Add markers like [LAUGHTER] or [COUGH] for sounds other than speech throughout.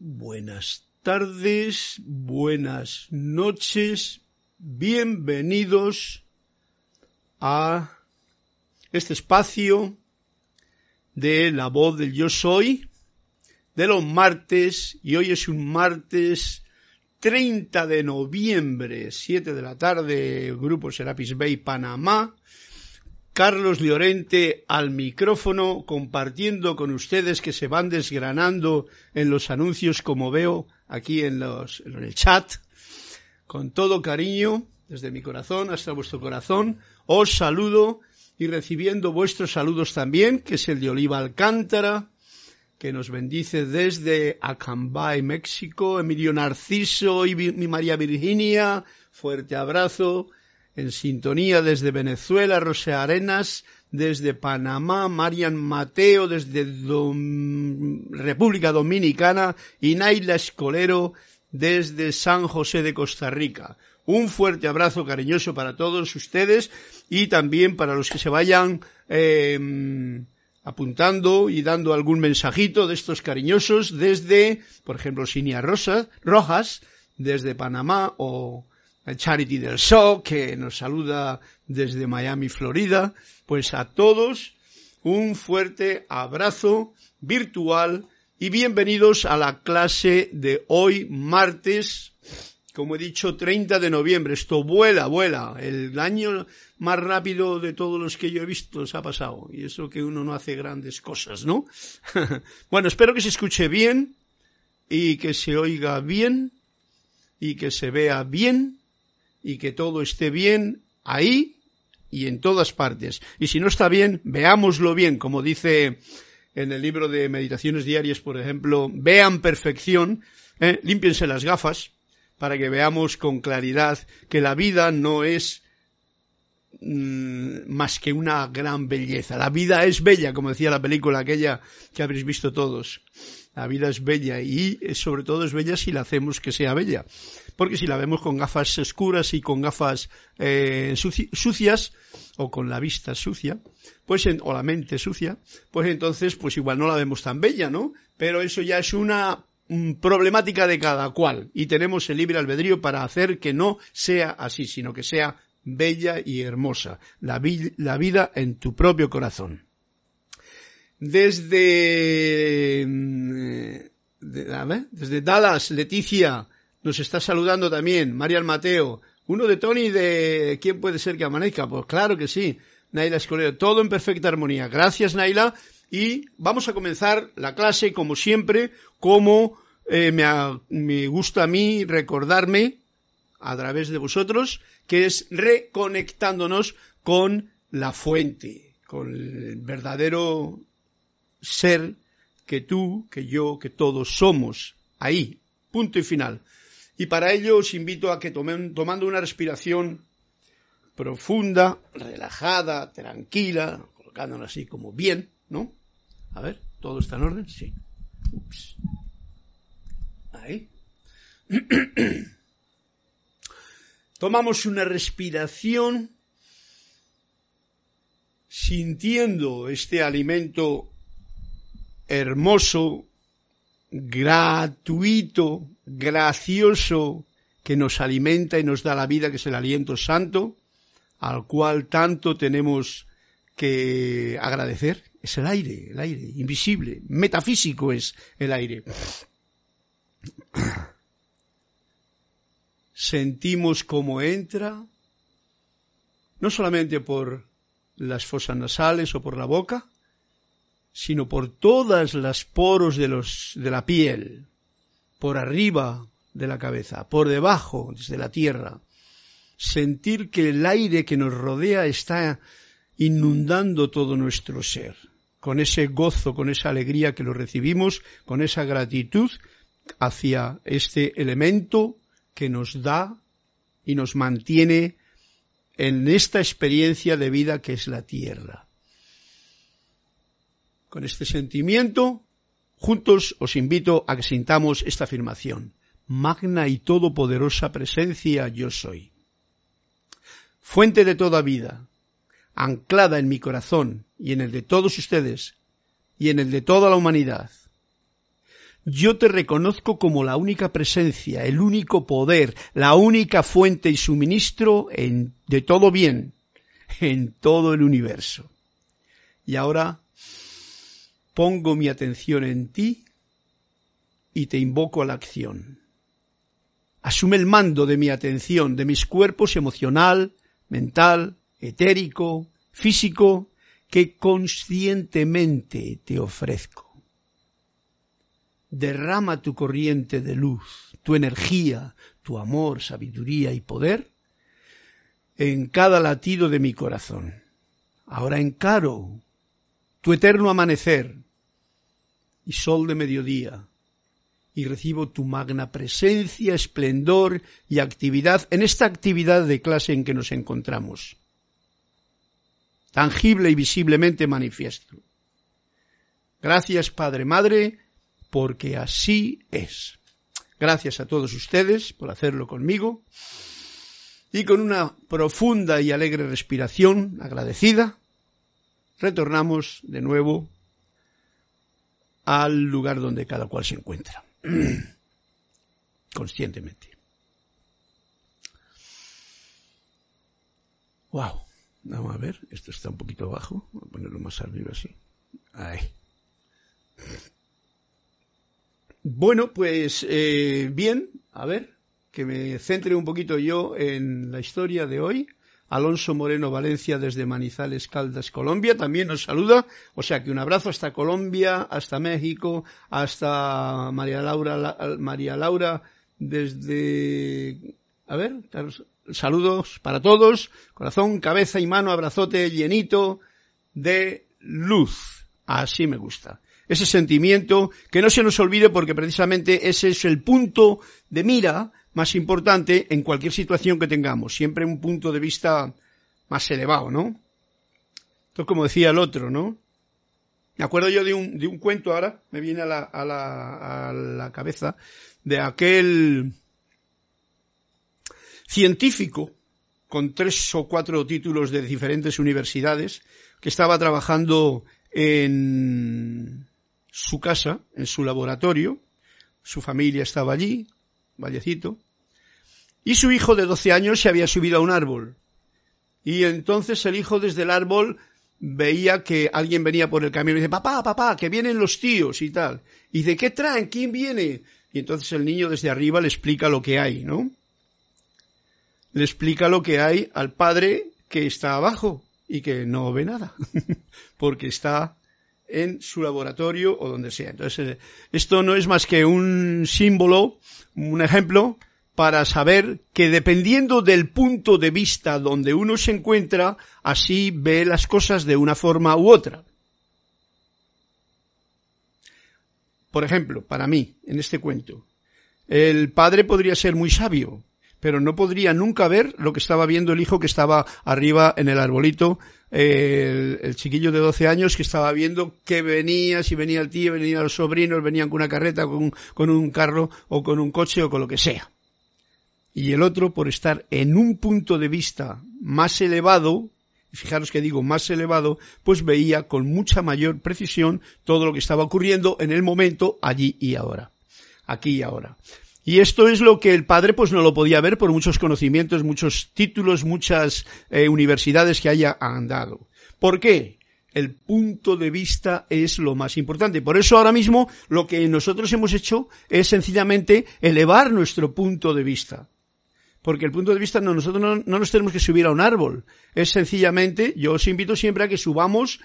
Buenas tardes, buenas noches, bienvenidos a este espacio de la voz del yo soy de los martes y hoy es un martes 30 de noviembre, 7 de la tarde, Grupo Serapis Bay, Panamá. Carlos Llorente al micrófono, compartiendo con ustedes que se van desgranando en los anuncios, como veo aquí en, los, en el chat. Con todo cariño, desde mi corazón hasta vuestro corazón, os saludo y recibiendo vuestros saludos también, que es el de Oliva Alcántara, que nos bendice desde Acambay, México, Emilio Narciso y mi María Virginia, fuerte abrazo en sintonía desde Venezuela, Rosa Arenas, desde Panamá, Marian Mateo, desde República Dominicana y Naila Escolero desde San José de Costa Rica. Un fuerte abrazo cariñoso para todos ustedes y también para los que se vayan em, apuntando y dando algún mensajito de estos cariñosos desde, por ejemplo, Sinia Rosa, Rojas, desde Panamá o Charity del Show, que nos saluda desde Miami, Florida. Pues a todos un fuerte abrazo virtual y bienvenidos a la clase de hoy, martes, como he dicho, 30 de noviembre. Esto vuela, vuela. El año más rápido de todos los que yo he visto se ha pasado. Y eso que uno no hace grandes cosas, ¿no? [LAUGHS] bueno, espero que se escuche bien y que se oiga bien y que se vea bien y que todo esté bien ahí y en todas partes. Y si no está bien, veámoslo bien, como dice en el libro de Meditaciones Diarias, por ejemplo, vean perfección, ¿eh? límpiense las gafas para que veamos con claridad que la vida no es mm, más que una gran belleza. La vida es bella, como decía la película aquella que habréis visto todos. La vida es bella y eh, sobre todo es bella si la hacemos que sea bella porque si la vemos con gafas oscuras y con gafas eh, sucias o con la vista sucia, pues o la mente sucia, pues entonces pues igual no la vemos tan bella, ¿no? Pero eso ya es una problemática de cada cual y tenemos el libre albedrío para hacer que no sea así, sino que sea bella y hermosa, la vida en tu propio corazón. Desde, mm, desde Dallas, Leticia, nos está saludando también Marian Mateo. Uno de Tony de ¿Quién puede ser que amanezca? Pues claro que sí. Naila Escolero, todo en perfecta armonía. Gracias, Naila. Y vamos a comenzar la clase, como siempre, como eh, me, me gusta a mí recordarme a través de vosotros, que es reconectándonos con la fuente, con el verdadero ser que tú, que yo, que todos somos. Ahí, punto y final. Y para ello os invito a que tomen, tomando una respiración profunda, relajada, tranquila, colocándola así como bien, ¿no? A ver, ¿todo está en orden? Sí. Ups. Ahí. [CLEARS THROAT] Tomamos una respiración sintiendo este alimento hermoso, gratuito, gracioso que nos alimenta y nos da la vida, que es el aliento santo, al cual tanto tenemos que agradecer, es el aire, el aire, invisible, metafísico es el aire. Sentimos cómo entra, no solamente por las fosas nasales o por la boca, sino por todas las poros de, los, de la piel, por arriba de la cabeza, por debajo, desde la tierra. Sentir que el aire que nos rodea está inundando todo nuestro ser, con ese gozo, con esa alegría que lo recibimos, con esa gratitud hacia este elemento que nos da y nos mantiene en esta experiencia de vida que es la tierra. Con este sentimiento Juntos os invito a que sintamos esta afirmación. Magna y todopoderosa presencia yo soy. Fuente de toda vida, anclada en mi corazón y en el de todos ustedes y en el de toda la humanidad. yo te reconozco como la única presencia, el único poder, la única fuente y suministro de todo bien, en todo el universo. Y ahora pongo mi atención en ti y te invoco a la acción. Asume el mando de mi atención, de mis cuerpos emocional, mental, etérico, físico, que conscientemente te ofrezco. Derrama tu corriente de luz, tu energía, tu amor, sabiduría y poder en cada latido de mi corazón. Ahora encaro tu eterno amanecer y sol de mediodía y recibo tu magna presencia, esplendor y actividad en esta actividad de clase en que nos encontramos. Tangible y visiblemente manifiesto. Gracias, Padre, Madre, porque así es. Gracias a todos ustedes por hacerlo conmigo y con una profunda y alegre respiración agradecida, retornamos de nuevo al lugar donde cada cual se encuentra. [CLEARS THROAT] conscientemente. Wow, vamos a ver, esto está un poquito abajo, voy a ponerlo más arriba así. Ahí. Bueno, pues eh, bien, a ver, que me centre un poquito yo en la historia de hoy. Alonso Moreno Valencia desde Manizales, Caldas, Colombia, también nos saluda. O sea que un abrazo hasta Colombia, hasta México, hasta María Laura, María Laura desde, a ver, saludos para todos, corazón, cabeza y mano, abrazote llenito de luz. Así me gusta. Ese sentimiento que no se nos olvide porque precisamente ese es el punto de mira más importante en cualquier situación que tengamos, siempre un punto de vista más elevado, ¿no? Esto como decía el otro, ¿no? Me acuerdo yo de un, de un cuento ahora, me viene a la, a, la, a la cabeza, de aquel científico con tres o cuatro títulos de diferentes universidades que estaba trabajando en su casa, en su laboratorio, su familia estaba allí, vallecito, y su hijo de 12 años se había subido a un árbol. Y entonces el hijo desde el árbol veía que alguien venía por el camino y dice, papá, papá, que vienen los tíos y tal. Y dice, ¿qué traen? ¿Quién viene? Y entonces el niño desde arriba le explica lo que hay, ¿no? Le explica lo que hay al padre que está abajo y que no ve nada, [LAUGHS] porque está en su laboratorio o donde sea. Entonces, eh, esto no es más que un símbolo, un ejemplo para saber que dependiendo del punto de vista donde uno se encuentra, así ve las cosas de una forma u otra. Por ejemplo, para mí, en este cuento, el padre podría ser muy sabio, pero no podría nunca ver lo que estaba viendo el hijo que estaba arriba en el arbolito, el, chiquillo de 12 años que estaba viendo que venía, si venía el tío, venían los sobrinos, venían con una carreta, con, con un carro o con un coche o con lo que sea. Y el otro, por estar en un punto de vista más elevado, fijaros que digo más elevado, pues veía con mucha mayor precisión todo lo que estaba ocurriendo en el momento, allí y ahora. Aquí y ahora. Y esto es lo que el padre pues no lo podía ver por muchos conocimientos, muchos títulos, muchas eh, universidades que haya andado. ¿Por qué? El punto de vista es lo más importante. Por eso ahora mismo lo que nosotros hemos hecho es sencillamente elevar nuestro punto de vista. Porque el punto de vista no, nosotros no, no nos tenemos que subir a un árbol. Es sencillamente, yo os invito siempre a que subamos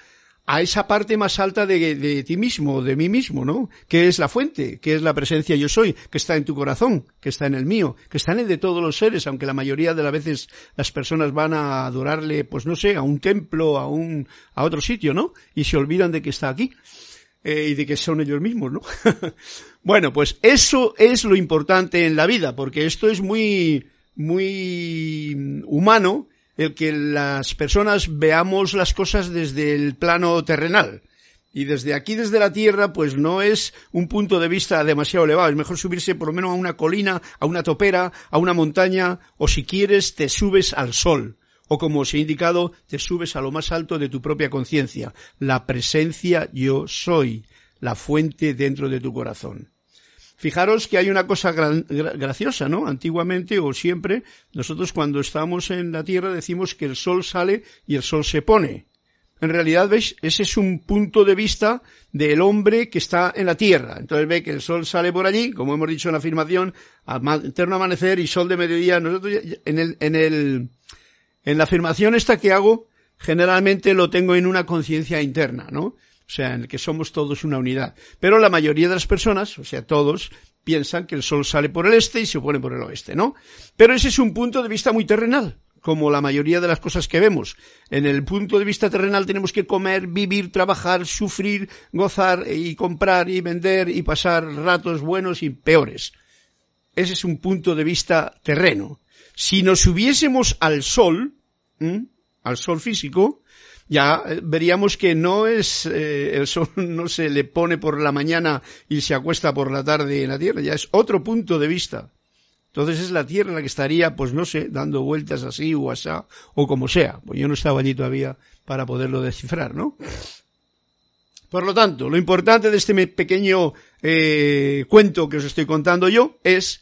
a esa parte más alta de, ti mismo, de mí mismo, ¿no? Que es la fuente, que es la presencia yo soy, que está en tu corazón, que está en el mío, que está en el de todos los seres, aunque la mayoría de las veces las personas van a adorarle, pues no sé, a un templo, a un, a otro sitio, ¿no? Y se olvidan de que está aquí. Eh, y de que son ellos mismos, ¿no? [LAUGHS] bueno, pues eso es lo importante en la vida, porque esto es muy, muy humano el que las personas veamos las cosas desde el plano terrenal. Y desde aquí, desde la Tierra, pues no es un punto de vista demasiado elevado. Es mejor subirse por lo menos a una colina, a una topera, a una montaña, o si quieres, te subes al sol. O como os he indicado, te subes a lo más alto de tu propia conciencia. La presencia yo soy, la fuente dentro de tu corazón. Fijaros que hay una cosa graciosa, ¿no? Antiguamente o siempre, nosotros cuando estamos en la Tierra decimos que el sol sale y el sol se pone. En realidad, ¿veis? Ese es un punto de vista del hombre que está en la Tierra. Entonces ve que el sol sale por allí, como hemos dicho en la afirmación, eterno amanecer y sol de mediodía. Nosotros en el, en el, en la afirmación esta que hago, generalmente lo tengo en una conciencia interna, ¿no? O sea, en el que somos todos una unidad. Pero la mayoría de las personas, o sea, todos, piensan que el sol sale por el este y se pone por el oeste, ¿no? Pero ese es un punto de vista muy terrenal, como la mayoría de las cosas que vemos. En el punto de vista terrenal tenemos que comer, vivir, trabajar, sufrir, gozar y comprar y vender y pasar ratos buenos y peores. Ese es un punto de vista terreno. Si nos subiésemos al sol, al sol físico, ya eh, veríamos que no es eh, el sol [LAUGHS] no se le pone por la mañana y se acuesta por la tarde en la Tierra, ya es otro punto de vista. Entonces es la Tierra la que estaría, pues no sé, dando vueltas así o así, o como sea. Pues yo no estaba allí todavía para poderlo descifrar, ¿no? Por lo tanto, lo importante de este pequeño eh, cuento que os estoy contando yo es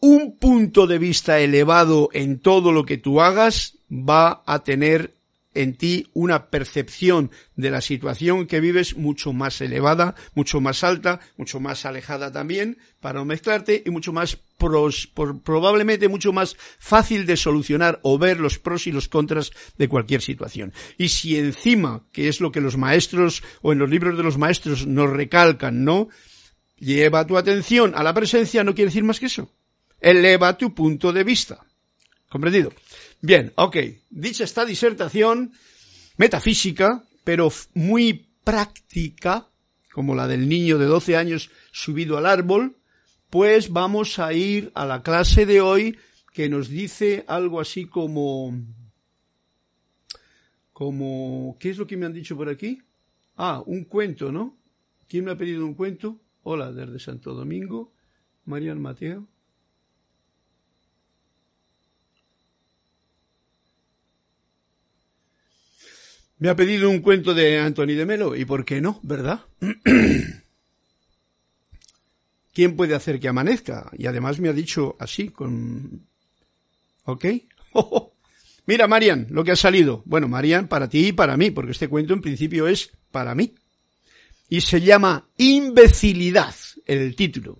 un punto de vista elevado en todo lo que tú hagas va a tener en ti una percepción de la situación que vives mucho más elevada, mucho más alta, mucho más alejada también, para no mezclarte y mucho más probablemente mucho más fácil de solucionar o ver los pros y los contras de cualquier situación. Y si encima, que es lo que los maestros o en los libros de los maestros nos recalcan, ¿no? Lleva tu atención a la presencia no quiere decir más que eso. Eleva tu punto de vista. ¿Comprendido? Bien, ok. Dicha esta disertación metafísica, pero muy práctica, como la del niño de 12 años subido al árbol, pues vamos a ir a la clase de hoy que nos dice algo así como como ¿qué es lo que me han dicho por aquí? Ah, un cuento, ¿no? ¿Quién me ha pedido un cuento? Hola, desde Santo Domingo, Marian Mateo. Me ha pedido un cuento de Anthony de Melo, ¿y por qué no? ¿Verdad? [CLEARS THROAT] ¿Quién puede hacer que amanezca? Y además me ha dicho así, con... ¿Ok? [LAUGHS] Mira, Marian, lo que ha salido. Bueno, Marian, para ti y para mí, porque este cuento en principio es para mí. Y se llama Imbecilidad, el título.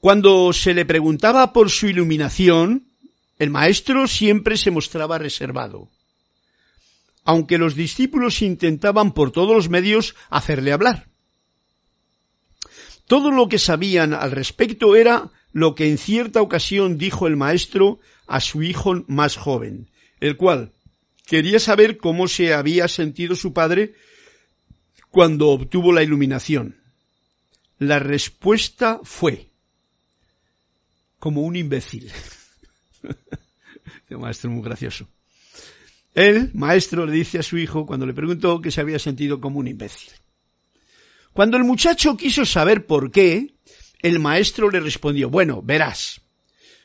Cuando se le preguntaba por su iluminación, el maestro siempre se mostraba reservado, aunque los discípulos intentaban por todos los medios hacerle hablar. Todo lo que sabían al respecto era lo que en cierta ocasión dijo el maestro a su hijo más joven, el cual quería saber cómo se había sentido su padre cuando obtuvo la iluminación. La respuesta fue como un imbécil. [LAUGHS] [LAUGHS] maestro muy gracioso. El maestro le dice a su hijo cuando le preguntó que se había sentido como un imbécil. Cuando el muchacho quiso saber por qué, el maestro le respondió, bueno, verás.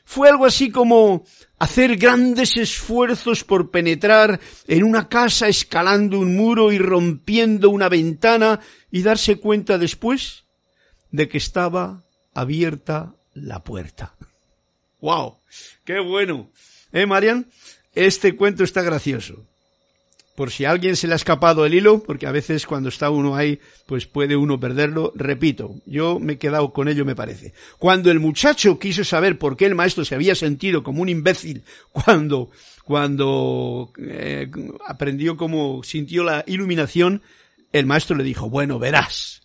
Fue algo así como hacer grandes esfuerzos por penetrar en una casa escalando un muro y rompiendo una ventana y darse cuenta después de que estaba abierta la puerta. [LAUGHS] ¡Wow! [LAUGHS] ¡Qué bueno! ¿Eh, Marian? Este cuento está gracioso. Por si a alguien se le ha escapado el hilo, porque a veces cuando está uno ahí, pues puede uno perderlo. Repito, yo me he quedado con ello, me parece. Cuando el muchacho quiso saber por qué el maestro se había sentido como un imbécil cuando, cuando eh, aprendió cómo sintió la iluminación, el maestro le dijo, bueno, verás.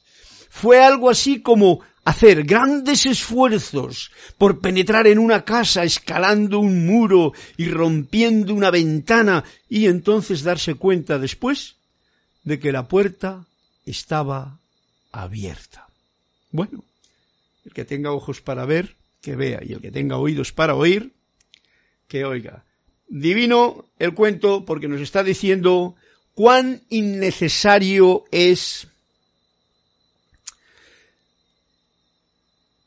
Fue algo así como hacer grandes esfuerzos por penetrar en una casa escalando un muro y rompiendo una ventana y entonces darse cuenta después de que la puerta estaba abierta. Bueno, el que tenga ojos para ver, que vea, y el que tenga oídos para oír, que oiga. Divino el cuento porque nos está diciendo cuán innecesario es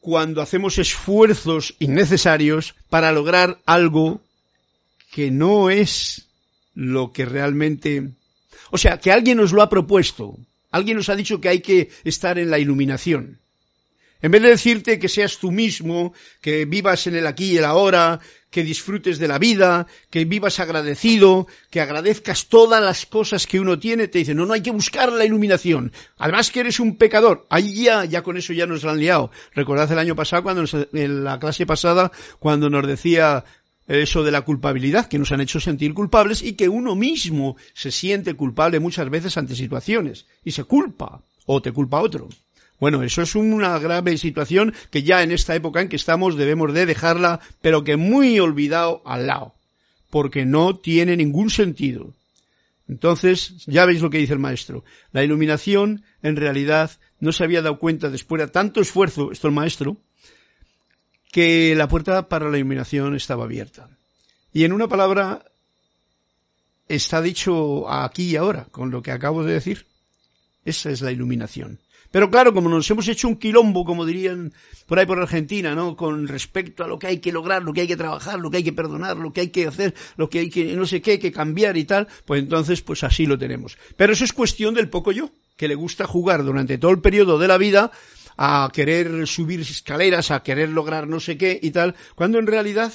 cuando hacemos esfuerzos innecesarios para lograr algo que no es lo que realmente... O sea, que alguien nos lo ha propuesto, Alguien nos ha dicho que hay que estar en la iluminación. En vez de decirte que seas tú mismo, que vivas en el aquí y el ahora, que disfrutes de la vida, que vivas agradecido, que agradezcas todas las cosas que uno tiene, te dice, no, no hay que buscar la iluminación. Además que eres un pecador. Ahí ya, ya con eso ya nos han liado. Recordad el año pasado, cuando en la clase pasada, cuando nos decía eso de la culpabilidad, que nos han hecho sentir culpables y que uno mismo se siente culpable muchas veces ante situaciones y se culpa o te culpa otro. Bueno, eso es una grave situación que ya en esta época en que estamos debemos de dejarla, pero que muy olvidado al lado, porque no tiene ningún sentido. Entonces, ya veis lo que dice el maestro. La iluminación, en realidad, no se había dado cuenta después de tanto esfuerzo, esto el maestro, que la puerta para la iluminación estaba abierta. Y en una palabra, está dicho aquí y ahora, con lo que acabo de decir. Esa es la iluminación. Pero claro, como nos hemos hecho un quilombo, como dirían por ahí por Argentina, ¿no? Con respecto a lo que hay que lograr, lo que hay que trabajar, lo que hay que perdonar, lo que hay que hacer, lo que hay que, no sé qué, que cambiar y tal, pues entonces, pues así lo tenemos. Pero eso es cuestión del poco yo, que le gusta jugar durante todo el periodo de la vida a querer subir escaleras, a querer lograr no sé qué y tal, cuando en realidad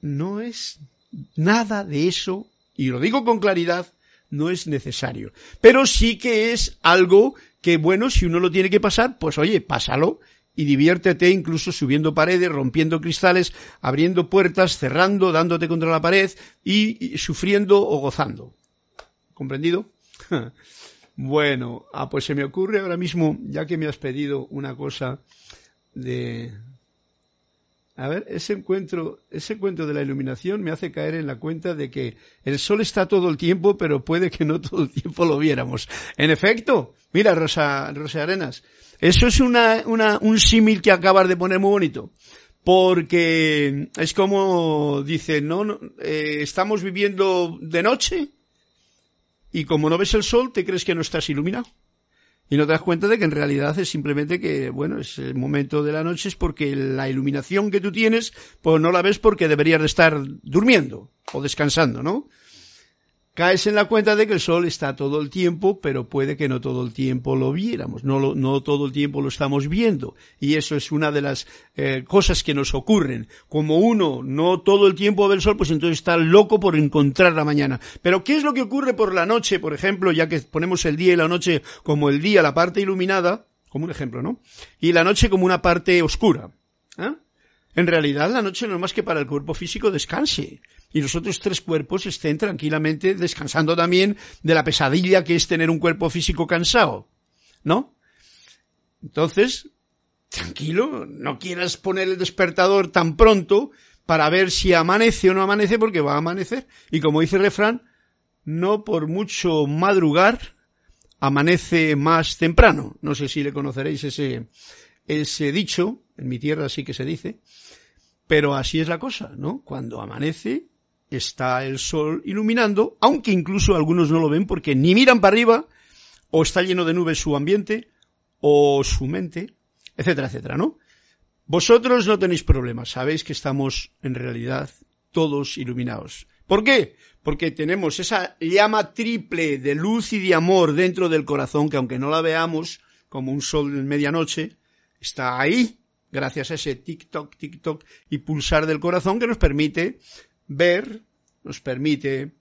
no es nada de eso, y lo digo con claridad, no es necesario. Pero sí que es algo que bueno, si uno lo tiene que pasar, pues oye, pásalo y diviértete incluso subiendo paredes, rompiendo cristales, abriendo puertas, cerrando, dándote contra la pared y, sufriendo o gozando. ¿Comprendido? [LAUGHS] bueno, ah, pues se me ocurre ahora mismo, ya que me has pedido una cosa de, a ver, ese encuentro, ese encuentro de la iluminación me hace caer en la cuenta de que el sol está todo el tiempo, pero puede que no todo el tiempo lo viéramos. En efecto, mira, Rosa, Rosa Arenas, eso es una, una, un símil que acabas de poner muy bonito. Porque es como dice, no, eh, estamos viviendo de noche y como no ves el sol, te crees que no estás iluminado. Y no te das cuenta de que en realidad es simplemente que, bueno, es el momento de la noche es porque la iluminación que tú tienes, pues no la ves porque deberías de estar durmiendo o descansando, ¿no? Caes en la cuenta de que el sol está todo el tiempo, pero puede que no todo el tiempo lo viéramos, no, no todo el tiempo lo estamos viendo. Y eso es una de las eh, cosas que nos ocurren. Como uno no todo el tiempo ve el sol, pues entonces está loco por encontrar la mañana. Pero ¿qué es lo que ocurre por la noche, por ejemplo, ya que ponemos el día y la noche como el día, la parte iluminada, como un ejemplo, ¿no? Y la noche como una parte oscura. ¿eh? En realidad la noche no es más que para el cuerpo físico descanse y los otros tres cuerpos estén tranquilamente descansando también de la pesadilla que es tener un cuerpo físico cansado. ¿No? Entonces, tranquilo, no quieras poner el despertador tan pronto para ver si amanece o no amanece porque va a amanecer. Y como dice el refrán, no por mucho madrugar amanece más temprano. No sé si le conoceréis ese, ese dicho, en mi tierra sí que se dice, pero así es la cosa, ¿no? Cuando amanece está el sol iluminando, aunque incluso algunos no lo ven porque ni miran para arriba, o está lleno de nubes su ambiente, o su mente, etcétera, etcétera, ¿no? Vosotros no tenéis problemas, sabéis que estamos en realidad todos iluminados. ¿Por qué? Porque tenemos esa llama triple de luz y de amor dentro del corazón que aunque no la veamos como un sol en medianoche, está ahí gracias a ese tic-toc, tic-toc y pulsar del corazón que nos permite ver, nos permite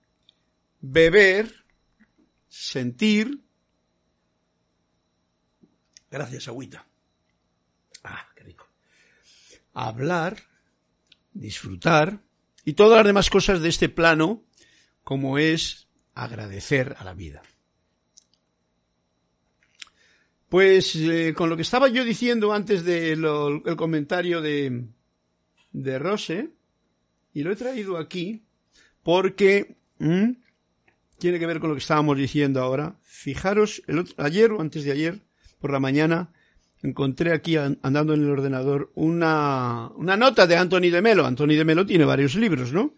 beber, sentir. Gracias, agüita. Ah, qué rico. Hablar, disfrutar y todas las demás cosas de este plano, como es agradecer a la vida. Pues eh, con lo que estaba yo diciendo antes del comentario de, de Rose, y lo he traído aquí porque tiene que ver con lo que estábamos diciendo ahora. Fijaros, el ayer o antes de ayer, por la mañana, encontré aquí andando en el ordenador una, una nota de Anthony de Melo. Anthony de Melo tiene varios libros, ¿no?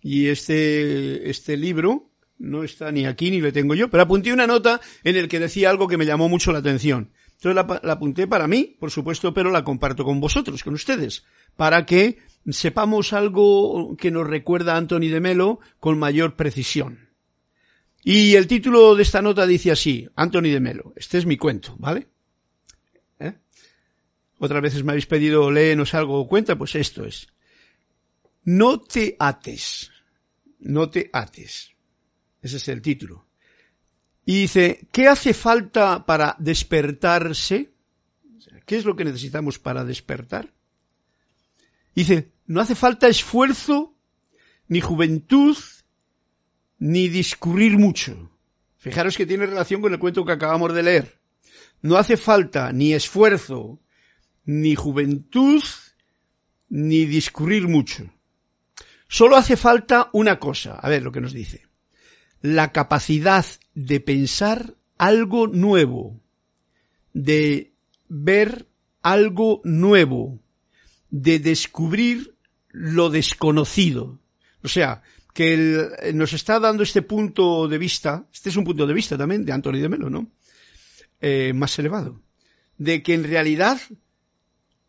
Y este, este libro no está ni aquí ni le tengo yo, pero apunté una nota en el que decía algo que me llamó mucho la atención. Entonces la, apunté para mí, por supuesto, pero la comparto con vosotros, con ustedes, para que sepamos algo que nos recuerda a Anthony de Melo con mayor precisión. Y el título de esta nota dice así, Anthony de Melo, este es mi cuento, ¿vale? ¿Eh? Otras veces me habéis pedido léenos algo o cuenta, pues esto es. No te ates, no te ates. Ese es el título. Y dice, ¿qué hace falta para despertarse? ¿Qué es lo que necesitamos para despertar? Dice, no hace falta esfuerzo, ni juventud, ni discurrir mucho. Fijaros que tiene relación con el cuento que acabamos de leer. No hace falta ni esfuerzo, ni juventud, ni discurrir mucho. Solo hace falta una cosa. A ver lo que nos dice. La capacidad de pensar algo nuevo, de ver algo nuevo, de descubrir lo desconocido. O sea, que nos está dando este punto de vista, este es un punto de vista también de Anthony de Melo, ¿no? Eh, más elevado, de que en realidad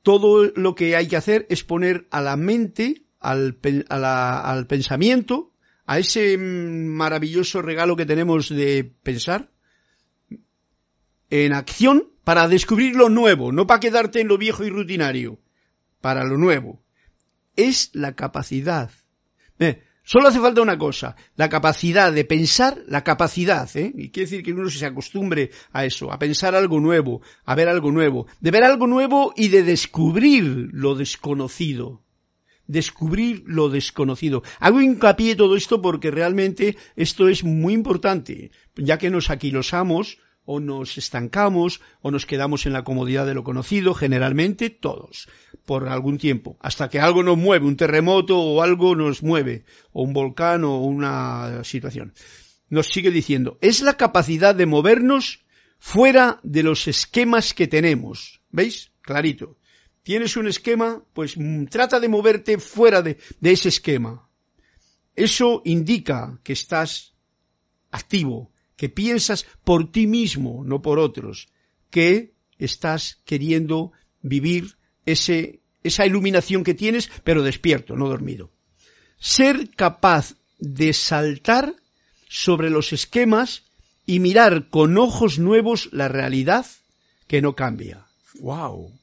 todo lo que hay que hacer es poner a la mente, al, al pensamiento, a ese maravilloso regalo que tenemos de pensar, en acción para descubrir lo nuevo, no para quedarte en lo viejo y rutinario, para lo nuevo. Es la capacidad. Eh, Solo hace falta una cosa, la capacidad de pensar, la capacidad, ¿eh? Y quiere decir que uno se acostumbre a eso, a pensar algo nuevo, a ver algo nuevo, de ver algo nuevo y de descubrir lo desconocido. Descubrir lo desconocido. Hago hincapié todo esto porque realmente esto es muy importante, ya que nos aquilosamos o nos estancamos o nos quedamos en la comodidad de lo conocido, generalmente todos, por algún tiempo, hasta que algo nos mueve, un terremoto o algo nos mueve, o un volcán o una situación. Nos sigue diciendo, es la capacidad de movernos fuera de los esquemas que tenemos. ¿Veis? Clarito. Tienes un esquema, pues mm, trata de moverte fuera de, ese esquema. Eso indica que estás activo, que piensas por ti mismo, no por otros, que estás queriendo vivir ese, esa iluminación que tienes, pero despierto, no dormido. Ser capaz de saltar sobre los esquemas y mirar con ojos nuevos la realidad que no cambia. ¡Wow!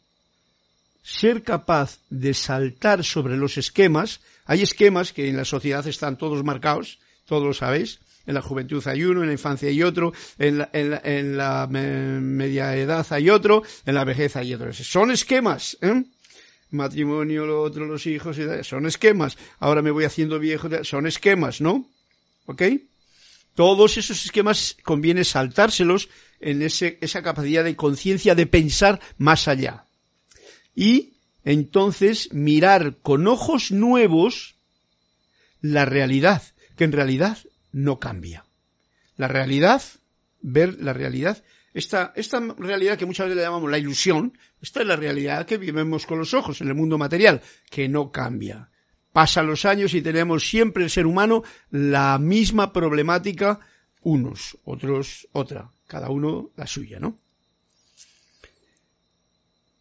Ser capaz de saltar sobre los esquemas, hay esquemas que en la sociedad están todos marcados, todos lo sabéis, en la juventud hay uno, en la infancia hay otro, en la, media edad hay otro, en la vejez hay otro. Son esquemas, ¿eh? Matrimonio, lo otro, los hijos, son esquemas. Ahora me voy haciendo viejo, son esquemas, ¿no? ¿Ok? Todos esos esquemas conviene saltárselos en ese, esa capacidad de conciencia de pensar más allá. Y entonces mirar con ojos nuevos la realidad, que en realidad no cambia. La realidad, ver la realidad, esta, esta realidad que muchas veces le llamamos la ilusión, esta es la realidad que vivimos con los ojos en el mundo material, que no cambia. Pasan los años y tenemos siempre el ser humano la misma problemática, unos, otros otra, cada uno la suya, ¿no?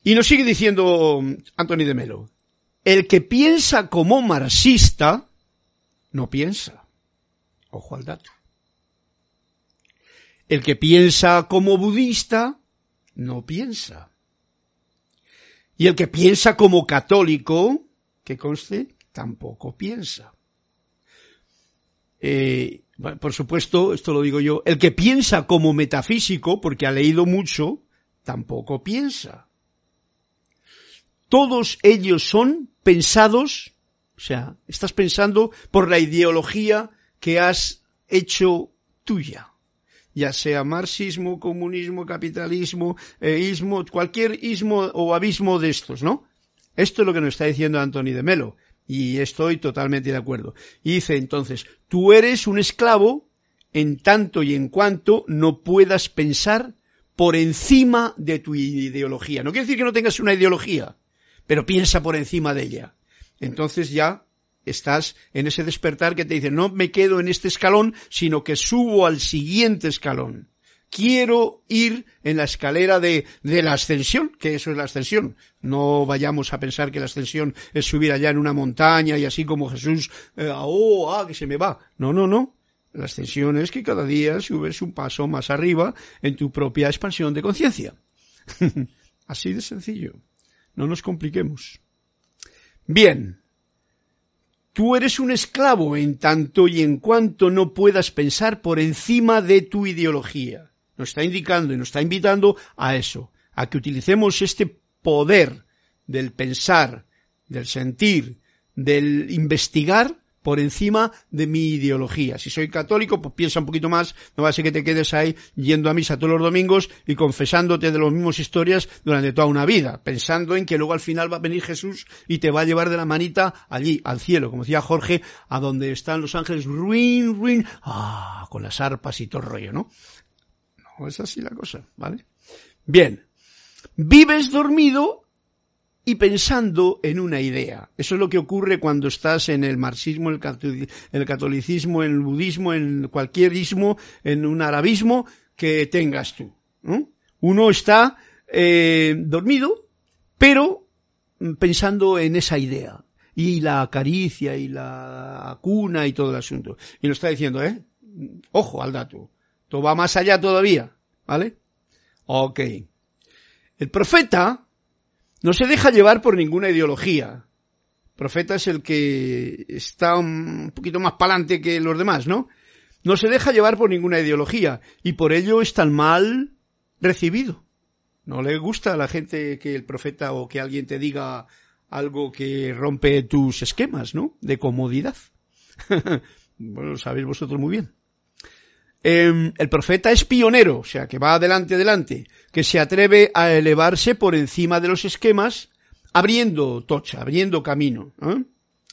Y nos sigue diciendo Anthony de Melo, el que piensa como marxista, no piensa. Ojo al dato. El que piensa como budista, no piensa. Y el que piensa como católico, que conste, tampoco piensa. Eh, por supuesto, esto lo digo yo, el que piensa como metafísico, porque ha leído mucho, tampoco piensa. Todos ellos son pensados, o sea, estás pensando por la ideología que has hecho tuya, ya sea marxismo, comunismo, capitalismo, ismo, cualquier ismo o abismo de estos, ¿no? Esto es lo que nos está diciendo Anthony de Melo, y estoy totalmente de acuerdo. Y dice entonces, tú eres un esclavo en tanto y en cuanto no puedas pensar por encima de tu ideología. No quiere decir que no tengas una ideología, pero piensa por encima de ella. Entonces ya estás en ese despertar que te dice, no me quedo en este escalón, sino que subo al siguiente escalón. Quiero ir en la escalera de, de la ascensión, que eso es la ascensión. No vayamos a pensar que la ascensión es subir allá en una montaña y así como Jesús, eh, oh, ah, que se me va. No, no, no. La ascensión es que cada día subes un paso más arriba en tu propia expansión de conciencia. [LAUGHS] Así de sencillo. No nos compliquemos. Bien. Tú eres un esclavo en tanto y en cuanto no puedas pensar por encima de tu ideología. Nos está indicando y nos está invitando a eso, a que utilicemos este poder del pensar, del sentir, del investigar por encima de mi ideología. Si soy católico, pues piensa un poquito más, no va a ser que te quedes ahí yendo a misa todos los domingos y confesándote de las mismas historias durante toda una vida, pensando en que luego al final va a venir Jesús y te va a llevar de la manita allí, al cielo, como decía Jorge, a donde están los ángeles, ruin, ruin, ah, con las arpas y todo el rollo, ¿no? No es así la cosa, ¿vale? Bien. Vives dormido y pensando en una idea. Eso es lo que ocurre cuando estás en el marxismo, el catolicismo, en el budismo, en cualquier ismo, en un arabismo que tengas tú. Uno está eh, dormido, pero pensando en esa idea. Y la caricia y la cuna y todo el asunto. Y lo está diciendo, ¿eh? Ojo al dato. Todo va más allá todavía. ¿Vale? Ok. El profeta no se deja llevar por ninguna ideología. El profeta es el que está un poquito más pa'lante que los demás, ¿no? No se deja llevar por ninguna ideología y por ello es tan mal recibido. No le gusta a la gente que el profeta o que alguien te diga algo que rompe tus esquemas, ¿no? De comodidad. [LAUGHS] bueno, lo sabéis vosotros muy bien. Em, el profeta es pionero, o sea, que va adelante, adelante, que se atreve a elevarse por encima de los esquemas, abriendo tocha, abriendo camino. ¿eh?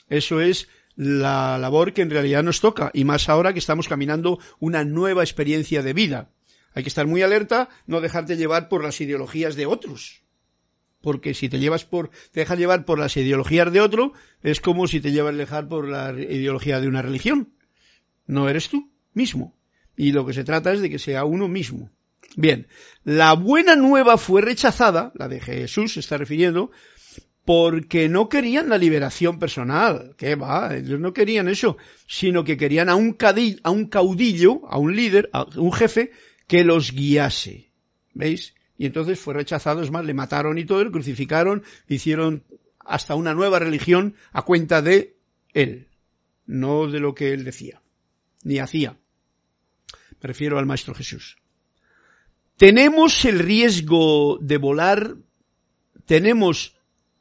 Eso es la labor que en realidad nos toca, y más ahora que estamos caminando una nueva experiencia de vida. Hay que estar muy alerta, no dejarte llevar por las ideologías de otros. Porque si te llevas por, te dejas llevar por las ideologías de otro, es como si te llevas a dejar por la ideología de una religión. No eres tú mismo. Y lo que se trata es de que sea uno mismo. Bien, la buena nueva fue rechazada, la de Jesús se está refiriendo, porque no querían la liberación personal. ¿Qué va? Ellos no querían eso, sino que querían a un, caudillo, a un caudillo, a un líder, a un jefe que los guiase. ¿Veis? Y entonces fue rechazado, es más, le mataron y todo, le crucificaron, hicieron hasta una nueva religión a cuenta de él, no de lo que él decía, ni hacía. Me refiero al Maestro Jesús. Tenemos el riesgo de volar, tenemos,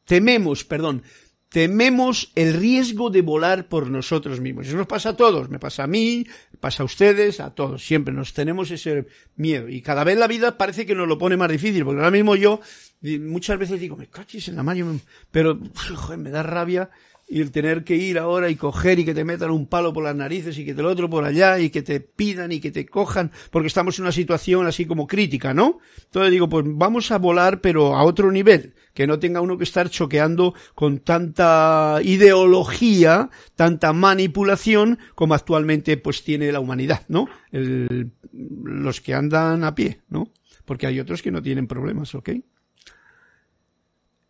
tememos, perdón, tememos el riesgo de volar por nosotros mismos. Eso nos pasa a todos, me pasa a mí, pasa a ustedes, a todos, siempre nos tenemos ese miedo. Y cada vez la vida parece que nos lo pone más difícil, porque ahora mismo yo muchas veces digo, me cachis en la mano, pero [LAUGHS] me da rabia y el tener que ir ahora y coger y que te metan un palo por las narices y que te lo otro por allá y que te pidan y que te cojan porque estamos en una situación así como crítica, ¿no? Entonces digo, pues vamos a volar pero a otro nivel, que no tenga uno que estar choqueando con tanta ideología, tanta manipulación como actualmente pues tiene la humanidad, ¿no? los que andan a pie, ¿no? Porque hay otros que no tienen problemas, ¿ok?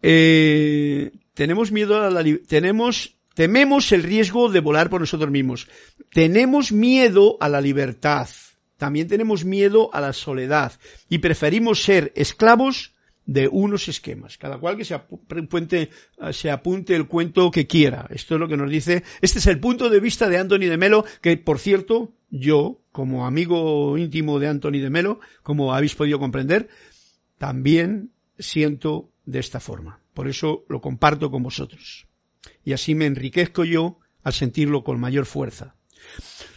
Eh, tenemos miedo a la tenemos tememos el riesgo de volar por nosotros mismos. Tenemos miedo a la libertad. También tenemos miedo a la soledad y preferimos ser esclavos de unos esquemas. Cada cual que se apunte, se apunte el cuento que quiera. Esto es lo que nos dice. Este es el punto de vista de Anthony de Melo, que por cierto, yo, como amigo íntimo de Anthony de Melo, como habéis podido comprender, también siento de esta forma. Por eso lo comparto con vosotros. Y así me enriquezco yo al sentirlo con mayor fuerza.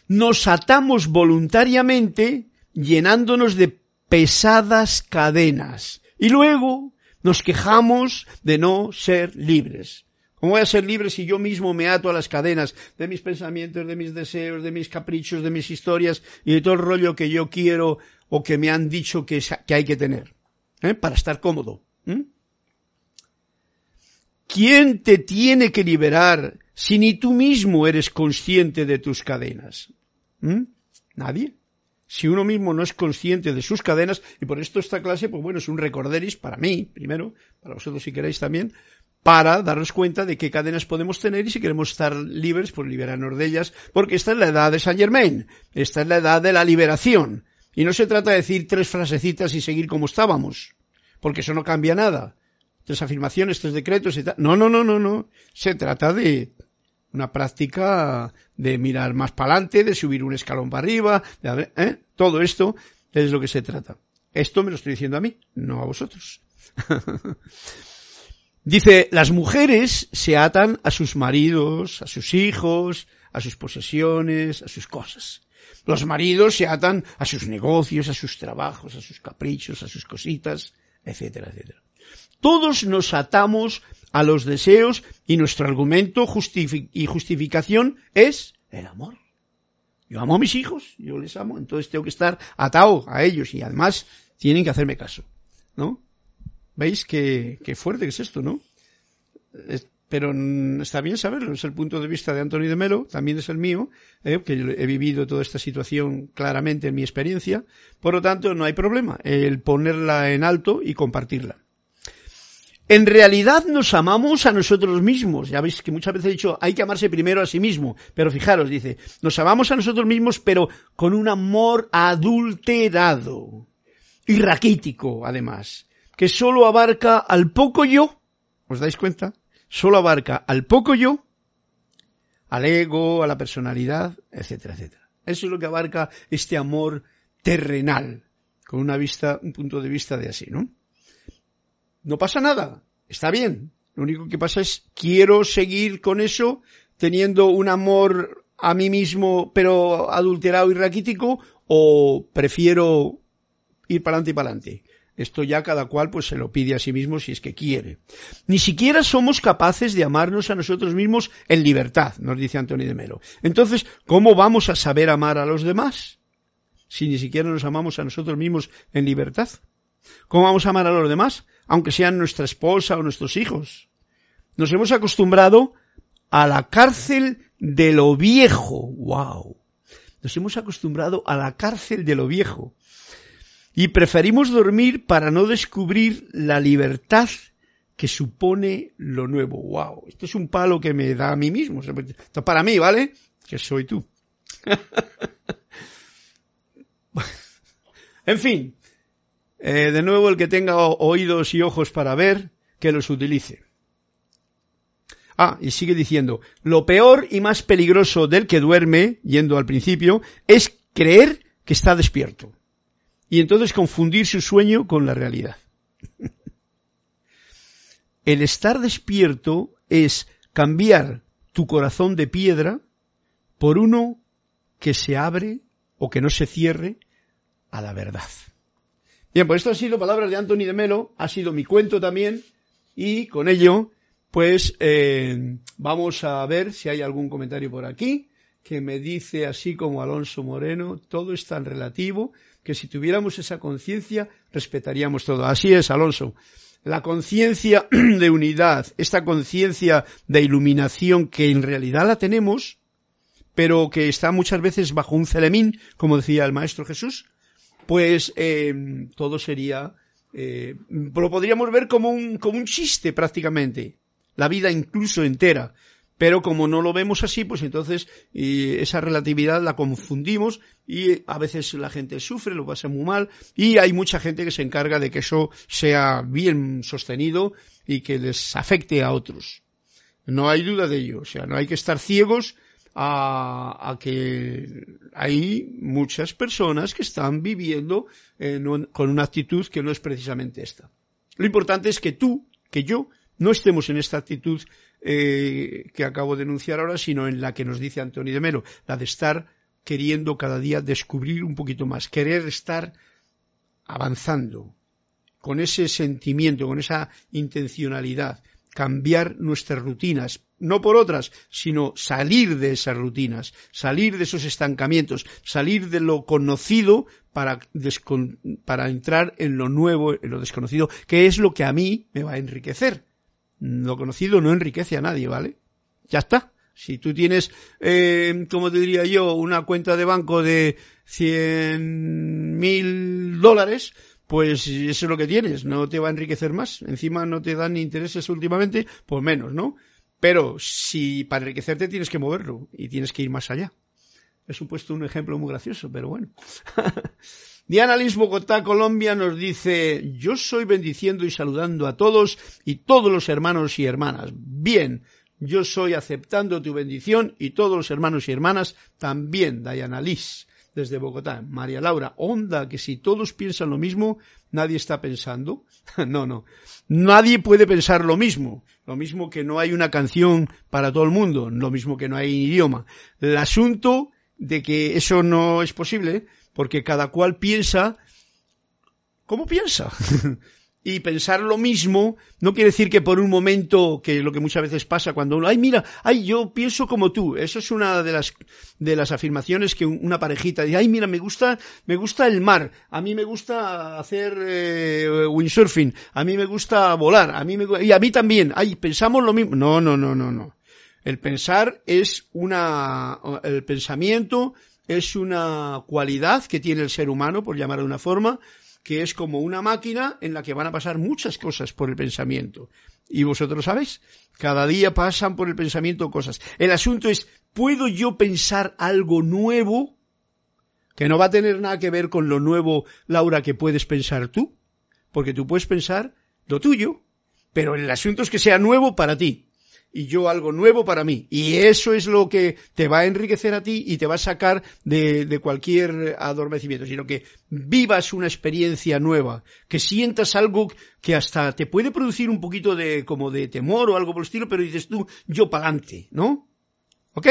Nos atamos voluntariamente llenándonos de pesadas cadenas y luego nos quejamos de no ser libres. ¿Cómo voy a ser libre si yo mismo me ato a las cadenas de mis pensamientos, de mis deseos, de mis caprichos, de mis historias y de todo el rollo que yo quiero o que me han dicho que, hay que tener? ¿eh? Para estar cómodo. ¿Quién te tiene que liberar si ni tú mismo eres consciente de tus cadenas? ¿Mm? Nadie. Si uno mismo no es consciente de sus cadenas, y por esto esta clase, pues bueno, es un recorderis para mí, primero, para vosotros si queréis también, para darnos cuenta de qué cadenas podemos tener y si queremos estar libres, pues liberarnos de ellas, porque esta es la edad de Saint Germain, esta es la edad de la liberación. Y no se trata de decir tres frasecitas y seguir como estábamos, porque eso no cambia nada. Tres afirmaciones, tres decretos y. No, no, no, no, no. Se trata de una práctica de mirar más para adelante, de subir un escalón para arriba, de, ¿eh? todo esto es lo que se trata. Esto me lo estoy diciendo a mí, no a vosotros. [LAUGHS] Dice, las mujeres se atan a sus maridos, a sus hijos, a sus posesiones, a sus cosas. Los maridos se atan a sus negocios, a sus trabajos, a sus caprichos, a sus cositas, etcétera, etcétera. Todos nos atamos a los deseos y nuestro argumento y justificación es el amor. Yo amo a mis hijos, yo les amo, entonces tengo que estar atado a ellos y además tienen que hacerme caso, ¿no? ¿Veis qué, fuerte que es esto, no? pero está bien saberlo, es el punto de vista de Anthony de Melo, también es el mío, eh, que he vivido toda esta situación claramente en mi experiencia, por lo tanto no hay problema el ponerla en alto y compartirla. En realidad nos amamos a nosotros mismos. Ya veis que muchas veces he dicho, hay que amarse primero a sí mismo. Pero fijaros, dice, nos amamos a nosotros mismos, pero con un amor adulterado y raquítico, además, que solo abarca al poco yo. ¿Os dais cuenta? Solo abarca al poco yo, al ego, a la personalidad, etcétera, etcétera. Eso es lo que abarca este amor terrenal, con una vista, un punto de vista de así, ¿no? No pasa nada, está bien. Lo único que pasa es, quiero seguir con eso, teniendo un amor a mí mismo, pero adulterado y raquítico, o prefiero ir para adelante y para adelante. Esto ya cada cual pues se lo pide a sí mismo si es que quiere. Ni siquiera somos capaces de amarnos a nosotros mismos en libertad, nos dice Antonio de Melo. Entonces, ¿cómo vamos a saber amar a los demás? Si ni siquiera nos amamos a nosotros mismos en libertad. ¿Cómo vamos a amar a los demás? Aunque sean nuestra esposa o nuestros hijos. Nos hemos acostumbrado a la cárcel de lo viejo. ¡Wow! Nos hemos acostumbrado a la cárcel de lo viejo. Y preferimos dormir para no descubrir la libertad que supone lo nuevo. ¡Wow! Esto es un palo que me da a mí mismo. Esto para mí, ¿vale? Que soy tú. [LAUGHS] en fin, eh, de nuevo, el que tenga oídos y ojos para ver, que los utilice. Ah, y sigue diciendo, lo peor y más peligroso del que duerme, yendo al principio, es creer que está despierto. Y entonces confundir su sueño con la realidad. [LAUGHS] el estar despierto es cambiar tu corazón de piedra por uno que se abre o que no se cierre a la verdad. Bien, pues esto ha sido palabras de Anthony de Melo, ha sido mi cuento también, y con ello, pues eh, vamos a ver si hay algún comentario por aquí que me dice así como Alonso Moreno, todo es tan relativo que si tuviéramos esa conciencia respetaríamos todo. Así es, Alonso. La conciencia [CLEARS THROAT] de unidad, esta conciencia de iluminación que en realidad la tenemos, pero que está muchas veces bajo un celemín, como decía el Maestro Jesús, pues eh, todo sería, eh, lo podríamos ver como un, como un chiste prácticamente, la vida incluso entera. Pero como no lo vemos así, pues entonces esa relatividad la confundimos y a veces la gente sufre, lo pasa muy mal y hay mucha gente que se encarga de que eso sea bien sostenido y que les afecte a otros. No hay duda de ello, o sea, no hay que estar ciegos a, que hay muchas personas que están viviendo con una actitud que no es precisamente esta. Lo importante es que tú, que yo, no estemos en esta actitud eh, que acabo de enunciar ahora, sino en la que nos dice Antonio de Melo, la de estar queriendo cada día descubrir un poquito más, querer estar avanzando con ese sentimiento, con esa intencionalidad, cambiar nuestras rutinas, no por otras, sino salir de esas rutinas, salir de esos estancamientos, salir de lo conocido para, para entrar en lo nuevo, en lo desconocido, que es lo que a mí me va a enriquecer. Lo conocido no enriquece a nadie, ¿vale? Ya está. Si tú tienes, eh, como diría yo, una cuenta de banco de cien mil dólares, pues eso es lo que tienes, no te va a enriquecer más. Encima no te dan intereses últimamente, pues menos, ¿no? Pero si para enriquecerte tienes que moverlo y tienes que ir más allá. He supuesto un ejemplo muy gracioso, pero bueno. [LAUGHS] Diana Liz Bogotá, Colombia, nos dice, yo soy bendiciendo y saludando a todos y todos los hermanos y hermanas. Bien, yo soy aceptando tu bendición y todos los hermanos y hermanas también, Diana Liz, desde Bogotá. María Laura, onda, que si todos piensan lo mismo, nadie está pensando. [LAUGHS] no, no. Nadie puede pensar lo mismo. Lo mismo que no hay una canción para todo el mundo, lo mismo que no hay idioma. El asunto de que eso no es posible porque cada cual piensa como piensa. [LAUGHS] y pensar lo mismo no quiere decir que por un momento, que lo que muchas veces pasa cuando uno, ay mira, ay yo pienso como tú, eso es una de las de las afirmaciones que una parejita dice, ay mira, me gusta, me gusta el mar, a mí me gusta hacer eh, windsurfing, a mí me gusta volar, a mí me y a mí también, ay, pensamos lo mismo. No, no, no, no, no. El pensar es una el pensamiento es una cualidad que tiene el ser humano, por llamar de una forma, que es como una máquina en la que van a pasar muchas cosas por el pensamiento. Y vosotros sabéis, cada día pasan por el pensamiento cosas. El asunto es, ¿puedo yo pensar algo nuevo? Que no va a tener nada que ver con lo nuevo, Laura, que puedes pensar tú. Porque tú puedes pensar lo tuyo, pero el asunto es que sea nuevo para ti y yo algo nuevo para mí. Y eso es lo que te va a enriquecer a ti y te va a sacar de, de, cualquier adormecimiento, sino que vivas una experiencia nueva, que sientas algo que hasta te puede producir un poquito de como de temor o algo por el estilo, pero dices tú, yo pa'lante, ¿no? ¿Ok?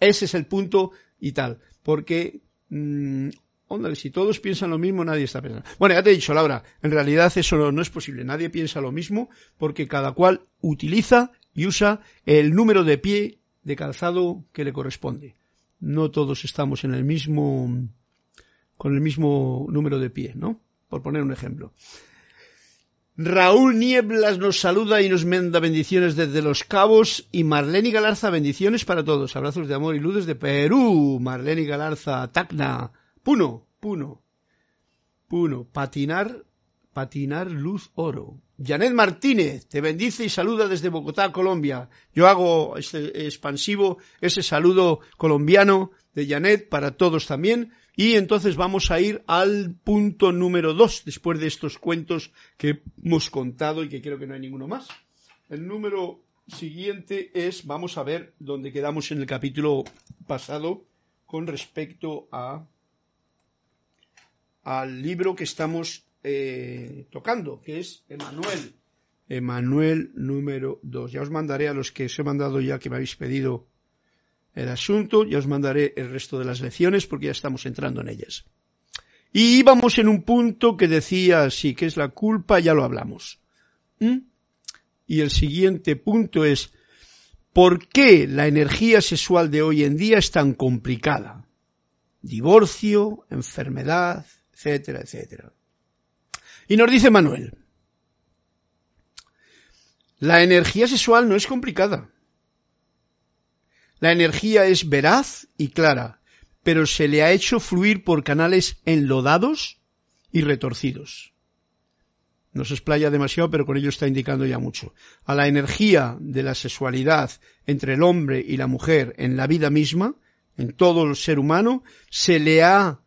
Ese es el punto y tal. Porque mmm, si todos piensan lo mismo, nadie está pensando. Bueno, ya te he dicho, Laura, en realidad eso no es posible. Nadie piensa lo mismo porque cada cual utiliza y usa el número de pie de calzado que le corresponde. No todos estamos en el mismo, con el mismo número de pie, ¿no? Por poner un ejemplo. Raúl Nieblas nos saluda y nos manda bendiciones desde Los Cabos y Marlene Galarza bendiciones para todos. Abrazos de amor y luz desde Perú. Marlene Galarza, Tacna, Puno, Puno, Puno. Patinar, patinar luz oro. Janet Martínez te bendice y saluda desde Bogotá, Colombia. Yo hago este expansivo, ese saludo colombiano de Janet para todos también. Y entonces vamos a ir al punto número dos, después de estos cuentos que hemos contado y que creo que no hay ninguno más. El número siguiente es, vamos a ver dónde quedamos en el capítulo pasado con respecto a al libro que estamos eh, tocando, que es Emanuel. Emanuel número 2. Ya os mandaré a los que os he mandado ya que me habéis pedido el asunto, ya os mandaré el resto de las lecciones porque ya estamos entrando en ellas. Y íbamos en un punto que decía, sí, que es la culpa, ya lo hablamos. ¿Mm? Y el siguiente punto es, ¿por qué la energía sexual de hoy en día es tan complicada? Divorcio, enfermedad, etcétera, etcétera. Y nos dice Manuel, la energía sexual no es complicada. La energía es veraz y clara, pero se le ha hecho fluir por canales enlodados y retorcidos. No se explaya demasiado, pero con ello está indicando ya mucho. A la energía de la sexualidad entre el hombre y la mujer en la vida misma, en todo el ser humano, se le ha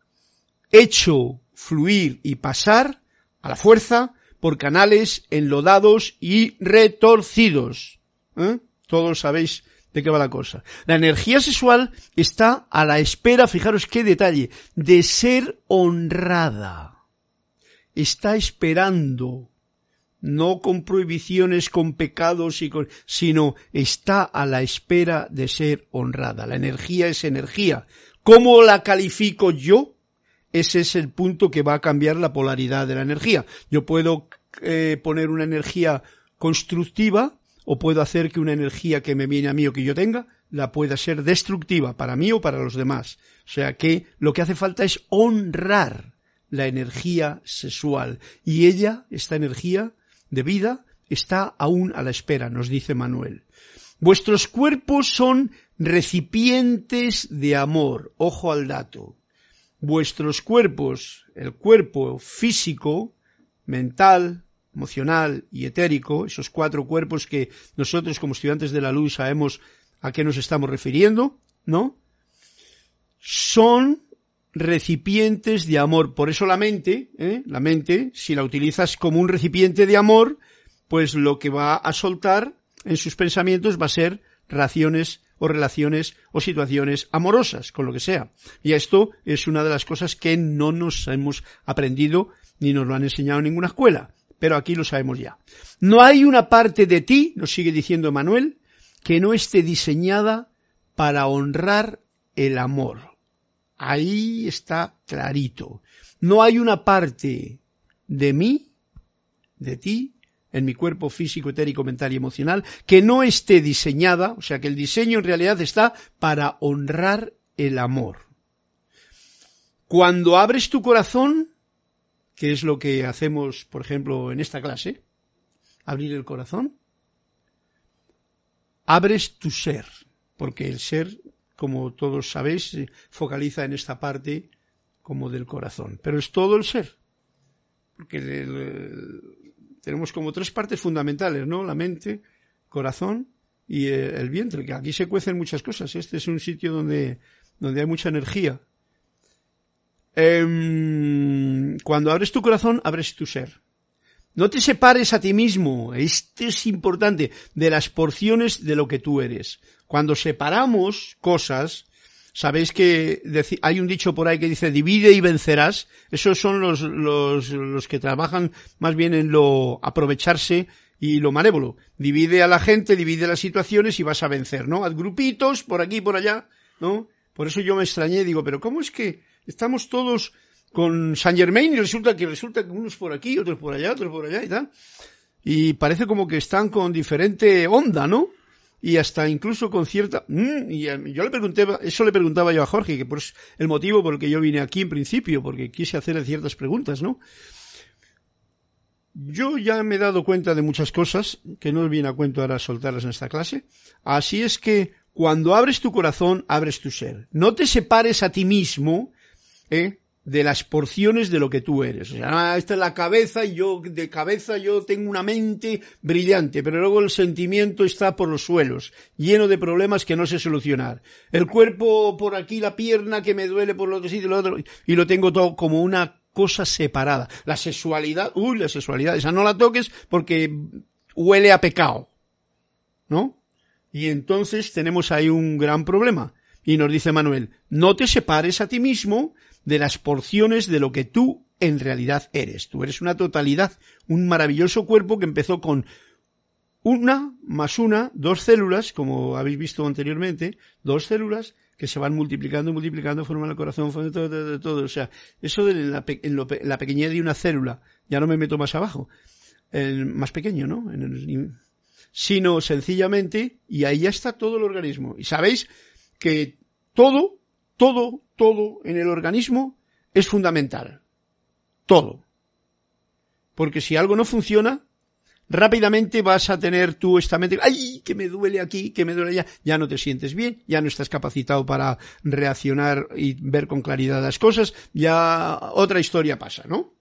hecho fluir y pasar a la fuerza por canales enlodados y retorcidos. ¿Eh? Todos sabéis de qué va la cosa. La energía sexual está a la espera, fijaros qué detalle, de ser honrada. Está esperando, no con prohibiciones, con pecados, y con, sino está a la espera de ser honrada. La energía es energía. ¿Cómo la califico yo? Ese es el punto que va a cambiar la polaridad de la energía. Yo puedo eh, poner una energía constructiva o puedo hacer que una energía que me viene a mí o que yo tenga la pueda ser destructiva para mí o para los demás. O sea que lo que hace falta es honrar la energía sexual y ella, esta energía de vida, está aún a la espera, nos dice Manuel. Vuestros cuerpos son recipientes de amor. Ojo al dato vuestros cuerpos, el cuerpo físico, mental, emocional y etérico, esos cuatro cuerpos que nosotros como estudiantes de la luz sabemos a qué nos estamos refiriendo, ¿no? Son recipientes de amor. Por eso la mente, ¿eh? la mente, si la utilizas como un recipiente de amor, pues lo que va a soltar en sus pensamientos va a ser raciones o relaciones o situaciones amorosas, con lo que sea. Y esto es una de las cosas que no nos hemos aprendido ni nos lo han enseñado en ninguna escuela, pero aquí lo sabemos ya. No hay una parte de ti, nos sigue diciendo Manuel, que no esté diseñada para honrar el amor. Ahí está clarito. No hay una parte de mí, de ti, en mi cuerpo físico, etérico, mental y emocional, que no esté diseñada, o sea que el diseño en realidad está para honrar el amor. Cuando abres tu corazón, que es lo que hacemos, por ejemplo, en esta clase, abrir el corazón, abres tu ser, porque el ser, como todos sabéis, se focaliza en esta parte como del corazón, pero es todo el ser, porque tenemos como tres partes fundamentales, ¿no? La mente, corazón y eh, el vientre, que aquí se cuecen muchas cosas. Este es un sitio donde, donde hay mucha energía. Em, cuando abres tu corazón, abres tu ser. No te separes a ti mismo, esto es importante, de las porciones de lo que tú eres. Cuando separamos cosas, Sabéis que hay un dicho por ahí que dice divide y vencerás. Esos son los, los, los que trabajan más bien en lo aprovecharse y lo malévolo. Divide a la gente, divide las situaciones y vas a vencer, ¿no? Haz grupitos por aquí y por allá, ¿no? Por eso yo me extrañé, digo, pero ¿cómo es que estamos todos con Saint Germain y resulta que resulta que unos por aquí, otros por allá, otros por allá y tal? Y parece como que están con diferente onda, ¿no? Y hasta incluso con cierta... Mm, y yo le pregunté, eso le preguntaba yo a Jorge, que por el motivo por el que yo vine aquí en principio, porque quise hacerle ciertas preguntas, ¿no? Yo ya me he dado cuenta de muchas cosas, que no viene a cuento ahora soltarlas en esta clase. Así es que cuando abres tu corazón, abres tu ser. No te separes a ti mismo, ¿eh? De las porciones de lo que tú eres. O sea, ah, esta es la cabeza y yo de cabeza yo tengo una mente brillante, pero luego el sentimiento está por los suelos, lleno de problemas que no sé solucionar. El cuerpo por aquí, la pierna que me duele por lo sitio y lo otro, y lo tengo todo como una cosa separada. La sexualidad, uy, la sexualidad, esa no la toques porque huele a pecado. ¿No? Y entonces tenemos ahí un gran problema. Y nos dice Manuel, no te separes a ti mismo de las porciones de lo que tú en realidad eres. Tú eres una totalidad, un maravilloso cuerpo que empezó con una más una, dos células, como habéis visto anteriormente, dos células que se van multiplicando, multiplicando, forman el corazón, forman todo, todo, todo. O sea, eso de la, en la pequeñez de una célula, ya no me meto más abajo, más pequeño, ¿no? En sino sencillamente, y ahí ya está todo el organismo. Y sabéis que todo todo, todo en el organismo es fundamental. Todo. Porque si algo no funciona, rápidamente vas a tener tú esta mente, ay, que me duele aquí, que me duele allá, ya no te sientes bien, ya no estás capacitado para reaccionar y ver con claridad las cosas, ya otra historia pasa, ¿no?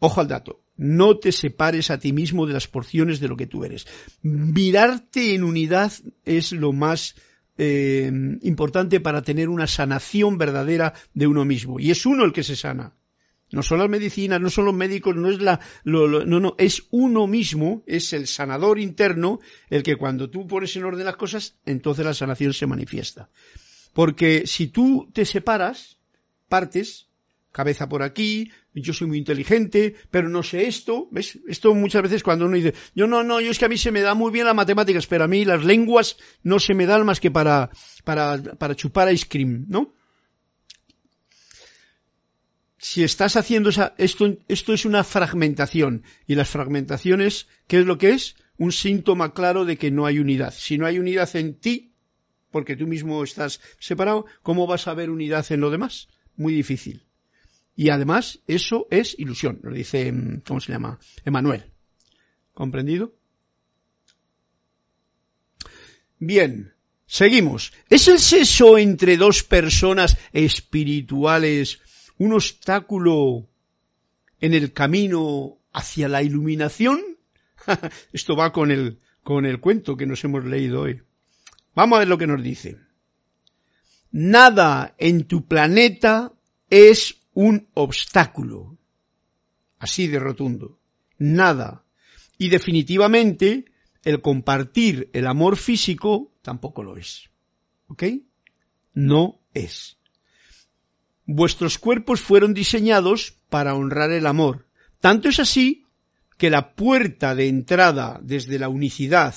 Ojo al dato, no te separes a ti mismo de las porciones de lo que tú eres. Mirarte en unidad es lo más eh, importante para tener una sanación verdadera de uno mismo. Y es uno el que se sana. No son las medicinas, no son los médicos, no es la, no, no, es uno mismo, es el sanador interno, el que cuando tú pones en orden las cosas, entonces la sanación se manifiesta. Porque si tú te separas, partes, cabeza por aquí, yo soy muy inteligente, pero no sé esto, ¿ves? Esto muchas veces cuando uno dice, yo no, no, yo es que a mí se me da muy bien las matemáticas, pero a mí las lenguas no se me dan más que para, para, para chupar ice cream, ¿no? Si estás haciendo esa, esto, esto es una fragmentación, y las fragmentaciones, ¿qué es lo que es? Un síntoma claro de que no hay unidad. Si no hay unidad en ti, porque tú mismo estás separado, ¿cómo vas a ver unidad en lo demás? Muy difícil. Y además, eso es ilusión, lo dice, mm, ¿cómo se llama? Emanuel. ¿Comprendido? Bien, seguimos. ¿Es el sexo entre dos personas espirituales un obstáculo en el camino hacia la iluminación? [LAUGHS] Esto va con el, con el cuento que nos hemos leído hoy. Vamos a ver lo que nos dice. Nada en tu planeta es un obstáculo. Así de rotundo. Nada. Y definitivamente el compartir el amor físico tampoco lo es. ¿Ok? No es. Vuestros cuerpos fueron diseñados para honrar el amor. Tanto es así que la puerta de entrada desde la unicidad,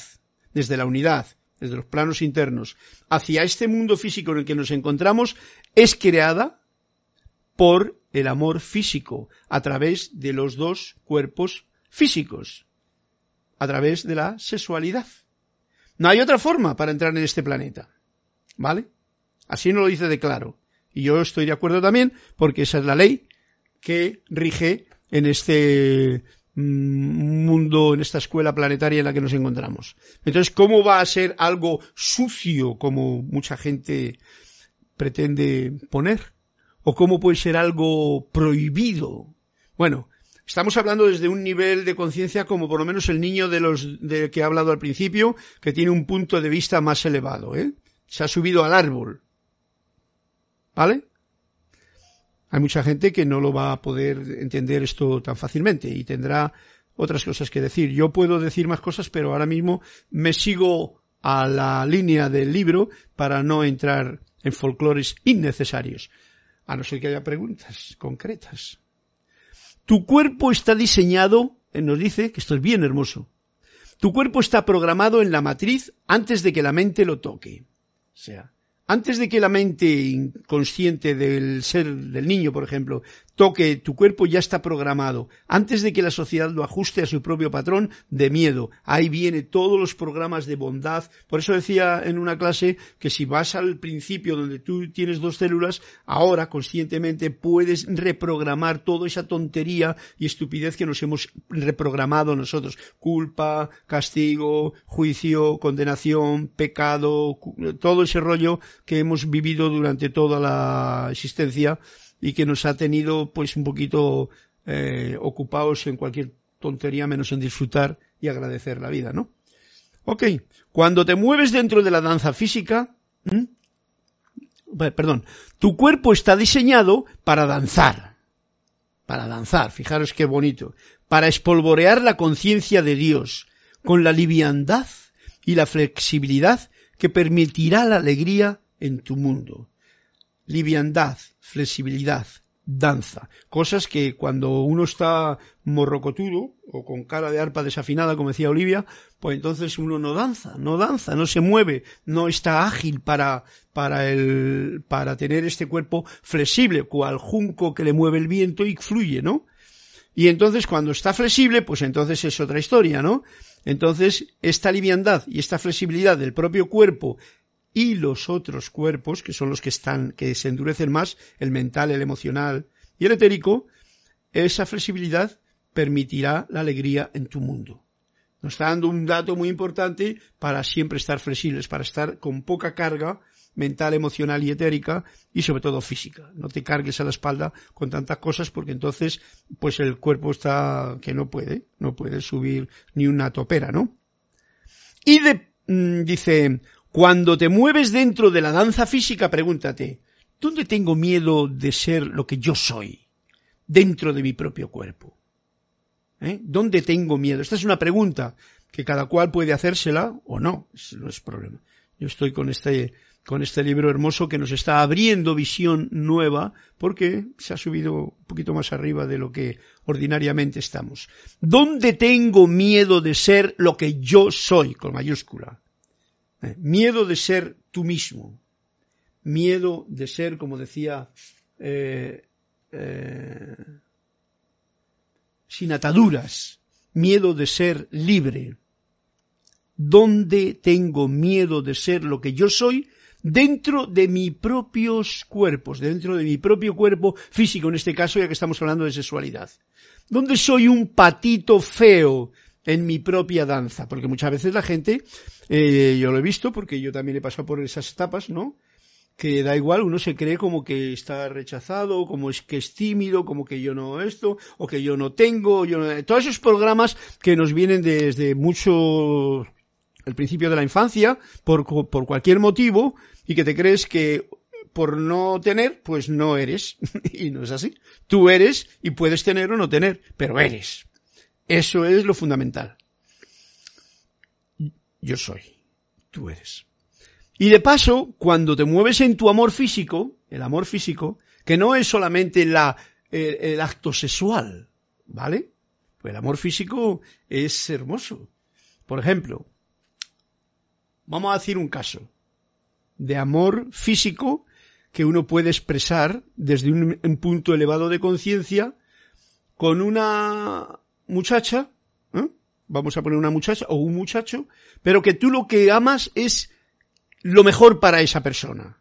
desde la unidad, desde los planos internos, hacia este mundo físico en el que nos encontramos, es creada por el amor físico, a través de los dos cuerpos físicos, a través de la sexualidad. No hay otra forma para entrar en este planeta. ¿Vale? Así nos lo dice de claro. Y yo estoy de acuerdo también, porque esa es la ley que rige en este mm, mundo, en esta escuela planetaria en la que nos encontramos. Entonces, ¿cómo va a ser algo sucio como mucha gente pretende poner? ¿O cómo puede ser algo prohibido? Bueno, Estamos hablando desde un nivel de conciencia como por lo menos el niño de los de que he hablado al principio, que tiene un punto de vista más elevado, ¿eh? Se ha subido al árbol. ¿Vale? Hay mucha gente que no lo va a poder entender esto tan fácilmente y tendrá otras cosas que decir. Yo puedo decir más cosas, pero ahora mismo me sigo a la línea del libro para no entrar en folclores innecesarios. A no ser que haya preguntas concretas. Tu cuerpo está diseñado, eh, nos dice que esto es bien hermoso. Tu cuerpo está programado en la matriz antes de que la mente lo toque. O sea, antes de que la mente inconsciente del ser del niño, por ejemplo, toque tu cuerpo ya está programado. Antes de que la sociedad lo ajuste a su propio patrón de miedo. Ahí viene todos los programas de bondad. Por eso decía en una clase que si vas al principio donde tú tienes dos células, ahora conscientemente puedes reprogramar toda esa tontería y estupidez que nos hemos reprogramado nosotros. Culpa, castigo, juicio, condenación, pecado, todo ese rollo que hemos vivido durante toda la existencia y que nos ha tenido pues un poquito eh, ocupados en cualquier tontería menos en disfrutar y agradecer la vida, ¿no? Ok, cuando te mueves dentro de la danza física, perdón, tu cuerpo está diseñado para danzar, para danzar, fijaros qué bonito, para espolvorear la conciencia de Dios, con la liviandad y la flexibilidad que permitirá la alegría en tu mundo. Liviandad, flexibilidad, danza. Cosas que cuando uno está morrocotudo o con cara de arpa desafinada, como decía Olivia, pues entonces uno no danza, no danza, no se mueve, no está ágil para, para, el, para tener este cuerpo flexible, cual junco que le mueve el viento y fluye, ¿no? Y entonces cuando está flexible, pues entonces es otra historia, ¿no? Entonces esta liviandad y esta flexibilidad del propio cuerpo y los otros cuerpos, que son los que están, que se endurecen más, el mental, el emocional y el etérico, esa flexibilidad permitirá la alegría en tu mundo. Nos está dando un dato muy importante para siempre estar flexibles, para estar con poca carga mental, emocional y etérica y sobre todo física. No te cargues a la espalda con tantas cosas porque entonces pues el cuerpo está que no puede, no puede subir ni una topera, ¿no? Y de, mm, dice, cuando te mueves dentro de la danza física, pregúntate, ¿dónde tengo miedo de ser lo que yo soy dentro de mi propio cuerpo? ¿Eh? ¿Dónde tengo miedo? Esta es una pregunta que cada cual puede hacérsela o no, no es problema. Yo estoy con este, con este libro hermoso que nos está abriendo visión nueva porque se ha subido un poquito más arriba de lo que ordinariamente estamos. ¿Dónde tengo miedo de ser lo que yo soy, con mayúscula? Eh, miedo de ser tú mismo. Miedo de ser, como decía, eh, eh, sin ataduras. Miedo de ser libre. ¿Dónde tengo miedo de ser lo que yo soy? Dentro de mis propios cuerpos, dentro de mi propio cuerpo físico, en este caso, ya que estamos hablando de sexualidad. ¿Dónde soy un patito feo en mi propia danza, porque muchas veces la gente, eh, yo lo he visto, porque yo también he pasado por esas etapas, ¿no? que da igual, uno se cree como que está rechazado, como es que es tímido, como que yo no esto, o que yo no tengo, yo no... todos esos programas que nos vienen desde mucho el principio de la infancia, por, por cualquier motivo, y que te crees que por no tener, pues no eres. [LAUGHS] y no es así. Tú eres y puedes tener o no tener, pero eres. Eso es lo fundamental. Yo soy. Tú eres. Y de paso, cuando te mueves en tu amor físico, el amor físico, que no es solamente la, el, acto sexual, ¿vale? Pues el amor físico es hermoso. Por ejemplo, vamos a decir un caso de amor físico que uno puede expresar desde un punto elevado de conciencia con una muchacha, ¿eh? vamos a poner una muchacha o un muchacho, pero que tú lo que amas es lo mejor para esa persona.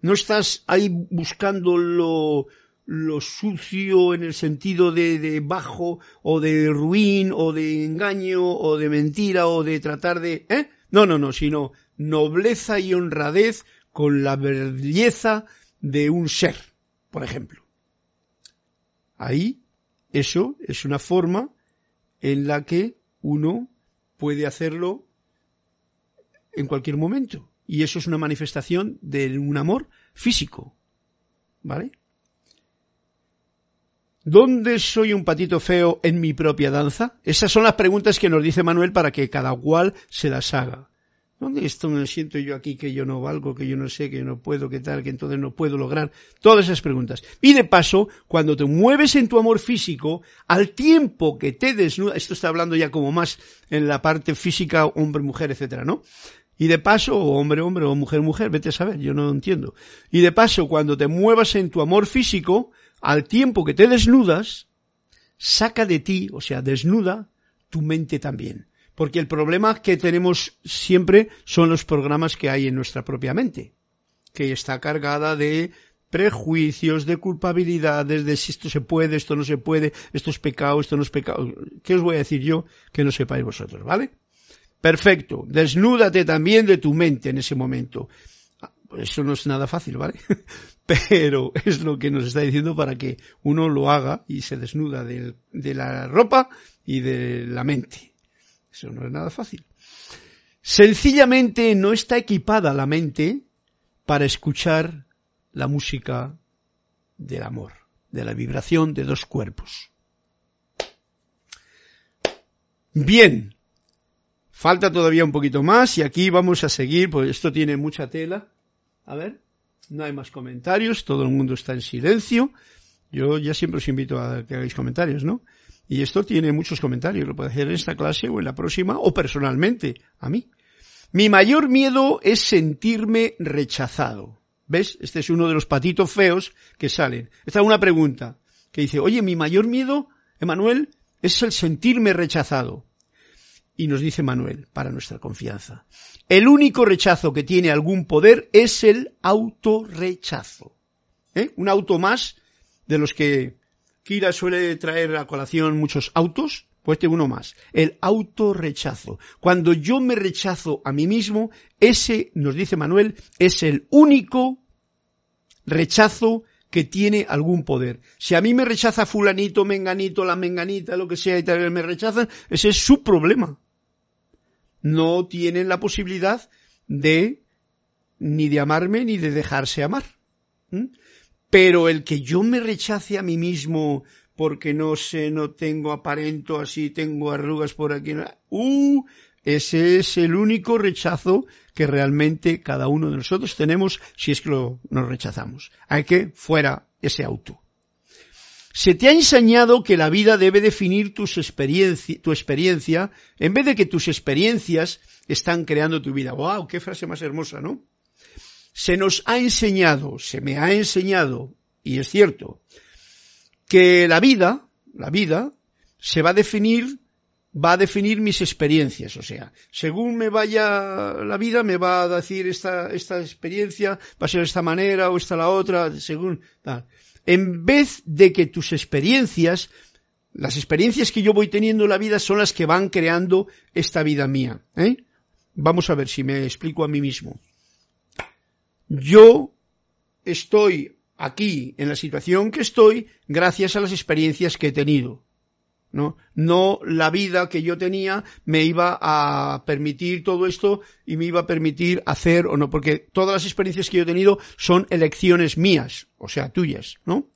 No estás ahí buscando lo, lo sucio en el sentido de, de, bajo o de ruin o de engaño o de mentira o de tratar de... ¿eh? No, no, no, sino nobleza y honradez con la belleza de un ser, por ejemplo. Ahí, eso es una forma en la que uno puede hacerlo en cualquier momento. Y eso es una manifestación de un amor físico. ¿Vale? ¿Dónde soy un patito feo en mi propia danza? Esas son las preguntas que nos dice Manuel para que cada cual se las haga. ¿Dónde esto me siento yo aquí que yo no valgo, que yo no sé, que no puedo, que tal, que entonces no puedo lograr? Todas esas preguntas. Y de paso, cuando te mueves en tu amor físico, al tiempo que te desnudas, esto está hablando ya como más en la parte física, hombre, mujer, etcétera, ¿no? Y de paso, hombre, hombre, o mujer, mujer, vete a saber, yo no entiendo. Y de paso, cuando te muevas en tu amor físico, al tiempo que te desnudas, saca de ti, o sea, desnuda tu mente también. Porque el problema que tenemos siempre son los programas que hay en nuestra propia mente, que está cargada de prejuicios, de culpabilidades, de si esto se puede, esto no se puede, esto es pecado, esto no es pecado. ¿Qué os voy a decir yo que no sepáis vosotros, ¿vale? Perfecto. Desnúdate también de tu mente en ese momento. Eso no es nada fácil, ¿vale? [LAUGHS] Pero es lo que nos está diciendo para que uno lo haga y se desnuda de, de la ropa y de la mente. Eso no es nada fácil. Sencillamente no está equipada la mente para escuchar la música del amor, de la vibración de dos cuerpos. Bien, falta todavía un poquito más y aquí vamos a seguir, pues esto tiene mucha tela. A ver, no hay más comentarios, todo el mundo está en silencio. Yo ya siempre os invito a que hagáis comentarios, ¿no? Y esto tiene muchos comentarios, lo puede hacer en esta clase o en la próxima o personalmente a mí. Mi mayor miedo es sentirme rechazado. ¿Ves? Este es uno de los patitos feos que salen. Esta es una pregunta que dice, oye, mi mayor miedo, Emanuel, es el sentirme rechazado. Y nos dice Manuel, para nuestra confianza, el único rechazo que tiene algún poder es el autorrechazo. ¿Eh? Un auto más de los que Kira suele traer a colación muchos autos, pues este uno más. El autorrechazo. Cuando yo me rechazo a mí mismo, ese, nos dice Manuel, es el único rechazo que tiene algún poder. Si a mí me rechaza fulanito, menganito, la menganita, lo que sea, y tal, me rechazan, ese es su problema. No tienen la posibilidad de ni de amarme ni de dejarse amar. Pero el que yo me rechace a mí mismo porque no sé, no tengo aparento así, tengo arrugas por aquí, uh, ese es el único rechazo que realmente cada uno de nosotros tenemos si es que lo, nos rechazamos. Hay que fuera ese auto. Se te ha enseñado que la vida debe definir tus experiencia, tu experiencia en vez de que tus experiencias están creando tu vida. ¡Wow! ¡Qué frase más hermosa, ¿no? Se nos ha enseñado, se me ha enseñado, y es cierto, que la vida, la vida, se va a definir, va a definir mis experiencias, o sea, según me vaya la vida, me va a decir esta, esta experiencia, va a ser de esta manera o esta la otra, según tal. En vez de que tus experiencias, las experiencias que yo voy teniendo en la vida son las que van creando esta vida mía, ¿eh? Vamos a ver si me explico a mí mismo. Yo estoy aquí en la situación que estoy gracias a las experiencias que he tenido. ¿no? No la vida que yo tenía me iba a permitir todo esto y me iba a permitir hacer o no, porque todas las experiencias que yo he tenido son elecciones mías, o sea, tuyas, ¿no?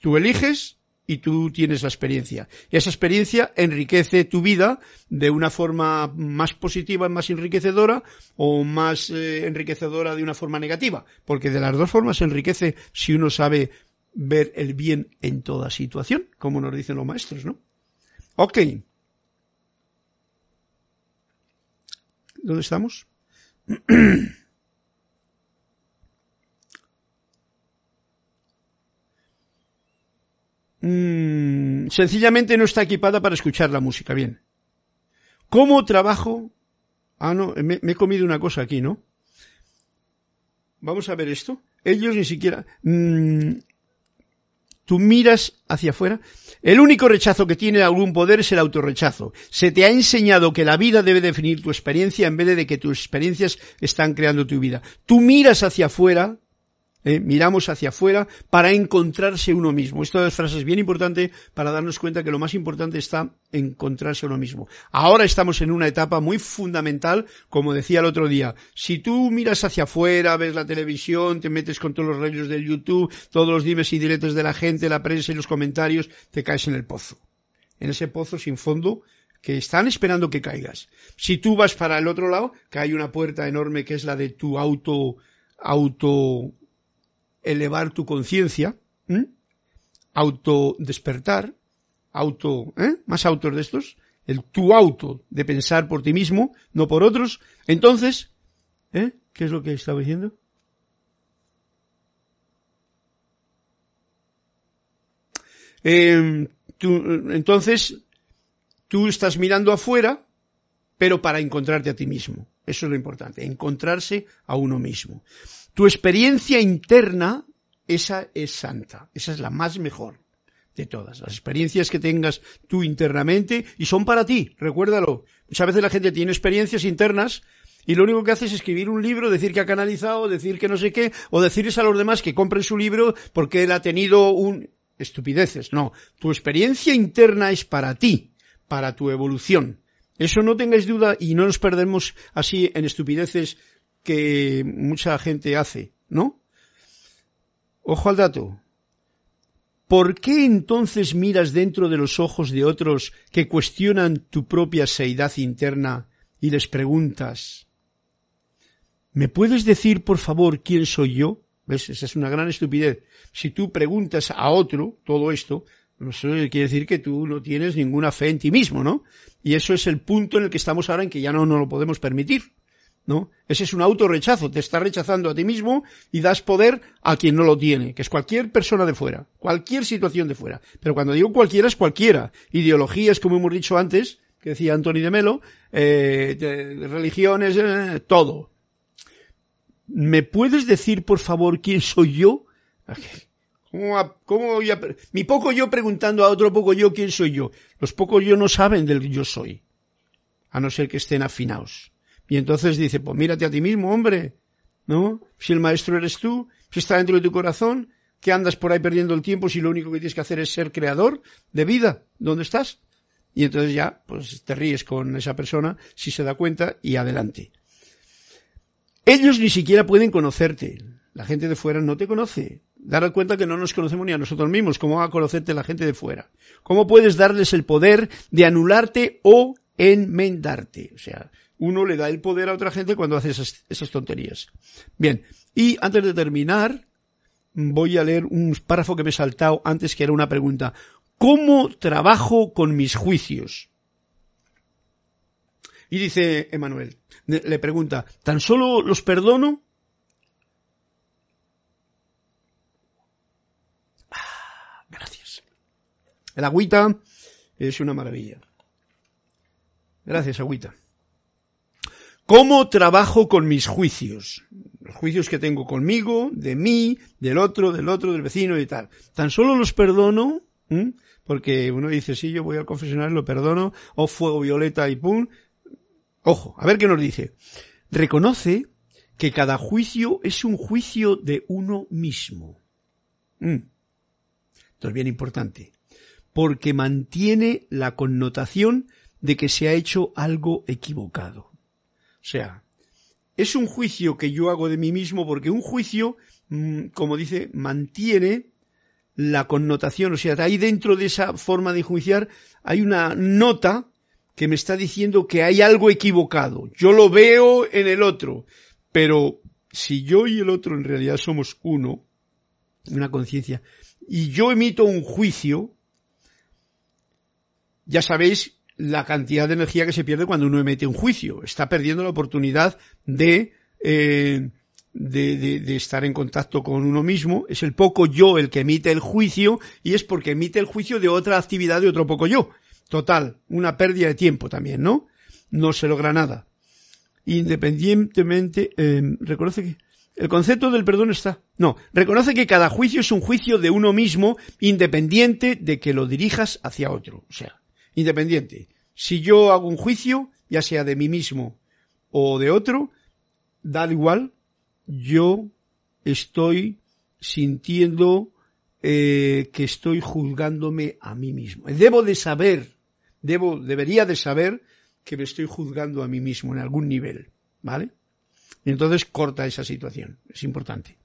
Tú eliges y tú tienes la experiencia. Y esa experiencia enriquece tu vida de una forma más positiva, más enriquecedora o más eh, enriquecedora de una forma negativa, porque de las dos formas enriquece si uno sabe ver el bien en toda situación, como nos dicen los maestros, ¿no? Ok. ¿Dónde estamos? [CLEARS THROAT] Mm, sencillamente no está equipada para escuchar la música. Bien. ¿Cómo trabajo? Ah, no, me, he comido una cosa aquí, ¿no? Vamos a ver esto. Ellos ni siquiera... Mm, tú miras hacia afuera. El único rechazo que tiene algún poder es el autorrechazo. Se te ha enseñado que la vida debe definir tu experiencia en vez de que tus experiencias están creando tu vida. Tú miras hacia afuera ¿eh? miramos hacia afuera para encontrarse uno mismo. Esta frase es bien importante para darnos cuenta que lo más importante está encontrarse uno mismo. Ahora estamos en una etapa muy fundamental, como decía el otro día. Si tú miras hacia afuera, ves la televisión, te metes con todos los rayos del YouTube, todos los dimes y diretes de la gente, la prensa y los comentarios, te caes en el pozo. En ese pozo sin fondo que están esperando que caigas. Si tú vas para el otro lado, que hay una puerta enorme que es la de tu auto auto elevar tu conciencia, auto despertar, auto, ¿eh? más autos de estos, el tu auto de pensar por ti mismo, no por otros, entonces, ¿eh? ¿qué es lo que estaba diciendo? Em, entonces, tú estás mirando afuera, pero para encontrarte a ti mismo. Eso es lo importante, encontrarse a uno mismo. Tu experiencia interna, esa es santa, esa es la más mejor de todas. Las experiencias que tengas tú internamente y son para ti, recuérdalo. Muchas veces la gente tiene experiencias internas y lo único que hace es escribir un libro, decir que ha canalizado, decir que no sé qué, o decirles a los demás que compren su libro porque él ha tenido un... estupideces. No, tu experiencia interna es para ti, para tu evolución. Eso no tengáis duda y no nos perdemos así en estupideces que mucha gente hace, ¿no? Ojo al dato. ¿Por qué entonces miras dentro de los ojos de otros que cuestionan tu propia seidad interna y les preguntas, ¿me puedes decir por favor quién soy yo? ¿Ves? Esa es una gran estupidez. Si tú preguntas a otro todo esto, eso quiere decir que tú no tienes ninguna fe en ti mismo, ¿no? Y eso es el punto en el que estamos ahora en que ya no nos lo podemos permitir. ¿no? Ese es un autorrechazo, te estás rechazando a ti mismo y das poder a quien no lo tiene, que es cualquier persona de fuera, cualquier situación de fuera. Pero cuando digo cualquiera es cualquiera. Ideologías, como hemos dicho antes, que decía Antonio de Melo, eh, religiones, eh, todo. ¿Me puedes decir, por favor, quién soy yo? ¿Cómo, cómo voy a, mi poco yo preguntando a otro poco yo quién soy yo. Los pocos yo no saben del yo soy, a no ser que estén afinados. Y entonces dice, pues mírate a ti mismo, hombre, ¿no? Si el maestro eres tú, si está dentro de tu corazón, que andas por ahí perdiendo el tiempo si lo único que tienes que hacer es ser creador de vida? ¿Dónde estás? Y entonces ya, pues te ríes con esa persona si se da cuenta y adelante. Ellos ni siquiera pueden conocerte. La gente de fuera no te conoce. Dar cuenta que no nos conocemos ni a nosotros mismos. ¿Cómo va a conocerte la gente de fuera? ¿Cómo puedes darles el poder de anularte o enmendarte? O sea, uno le da el poder a otra gente cuando hace esas, tonterías. Bien, y antes de terminar, voy a leer un párrafo que me he saltado antes que era una pregunta. ¿Cómo trabajo con mis juicios? Y dice Emanuel, le pregunta, ¿tan solo los perdono? Ah, gracias. El agüita es una maravilla. Gracias, agüita. ¿Cómo trabajo con mis juicios? Los juicios que tengo conmigo, de mí, del otro, del otro, del vecino y tal. Tan solo los perdono, porque uno dice, sí, yo voy al confesionario, lo perdono, o fuego violeta y pum. Ojo, a ver qué nos dice. Reconoce que cada juicio es un juicio de uno mismo. Mm. Esto es bien importante, porque mantiene la connotación de que se ha hecho algo equivocado. O sea, es un juicio que yo hago de mí mismo porque un juicio, mm, como dice, mantiene la connotación, o sea, ahí dentro de esa forma de juiciar hay una nota que me está diciendo que hay algo equivocado. Yo lo veo en el otro, pero si yo y el otro en realidad somos uno, una conciencia, y yo emito un juicio, ya sabéis la cantidad de energía que se pierde cuando uno emite un juicio. Está perdiendo la oportunidad de eh, de, estar en contacto con uno mismo, es el poco yo el que emite el juicio y es porque emite el juicio de otra actividad de otro poco yo. Total, una pérdida de tiempo también, ¿no? No se logra nada. Independientemente, eh, reconoce que el concepto del perdón está. No, reconoce que cada juicio es un juicio de uno mismo, independiente de que lo dirijas hacia otro. O sea, independiente. Si yo hago un juicio, ya sea de mí mismo o de otro, da igual, yo estoy sintiendo eh, que estoy juzgándome a mí mismo. Debo de saber, debo, debería de saber que me estoy juzgando a mí mismo en algún nivel, ¿vale? Entonces corta esa situación, es importante.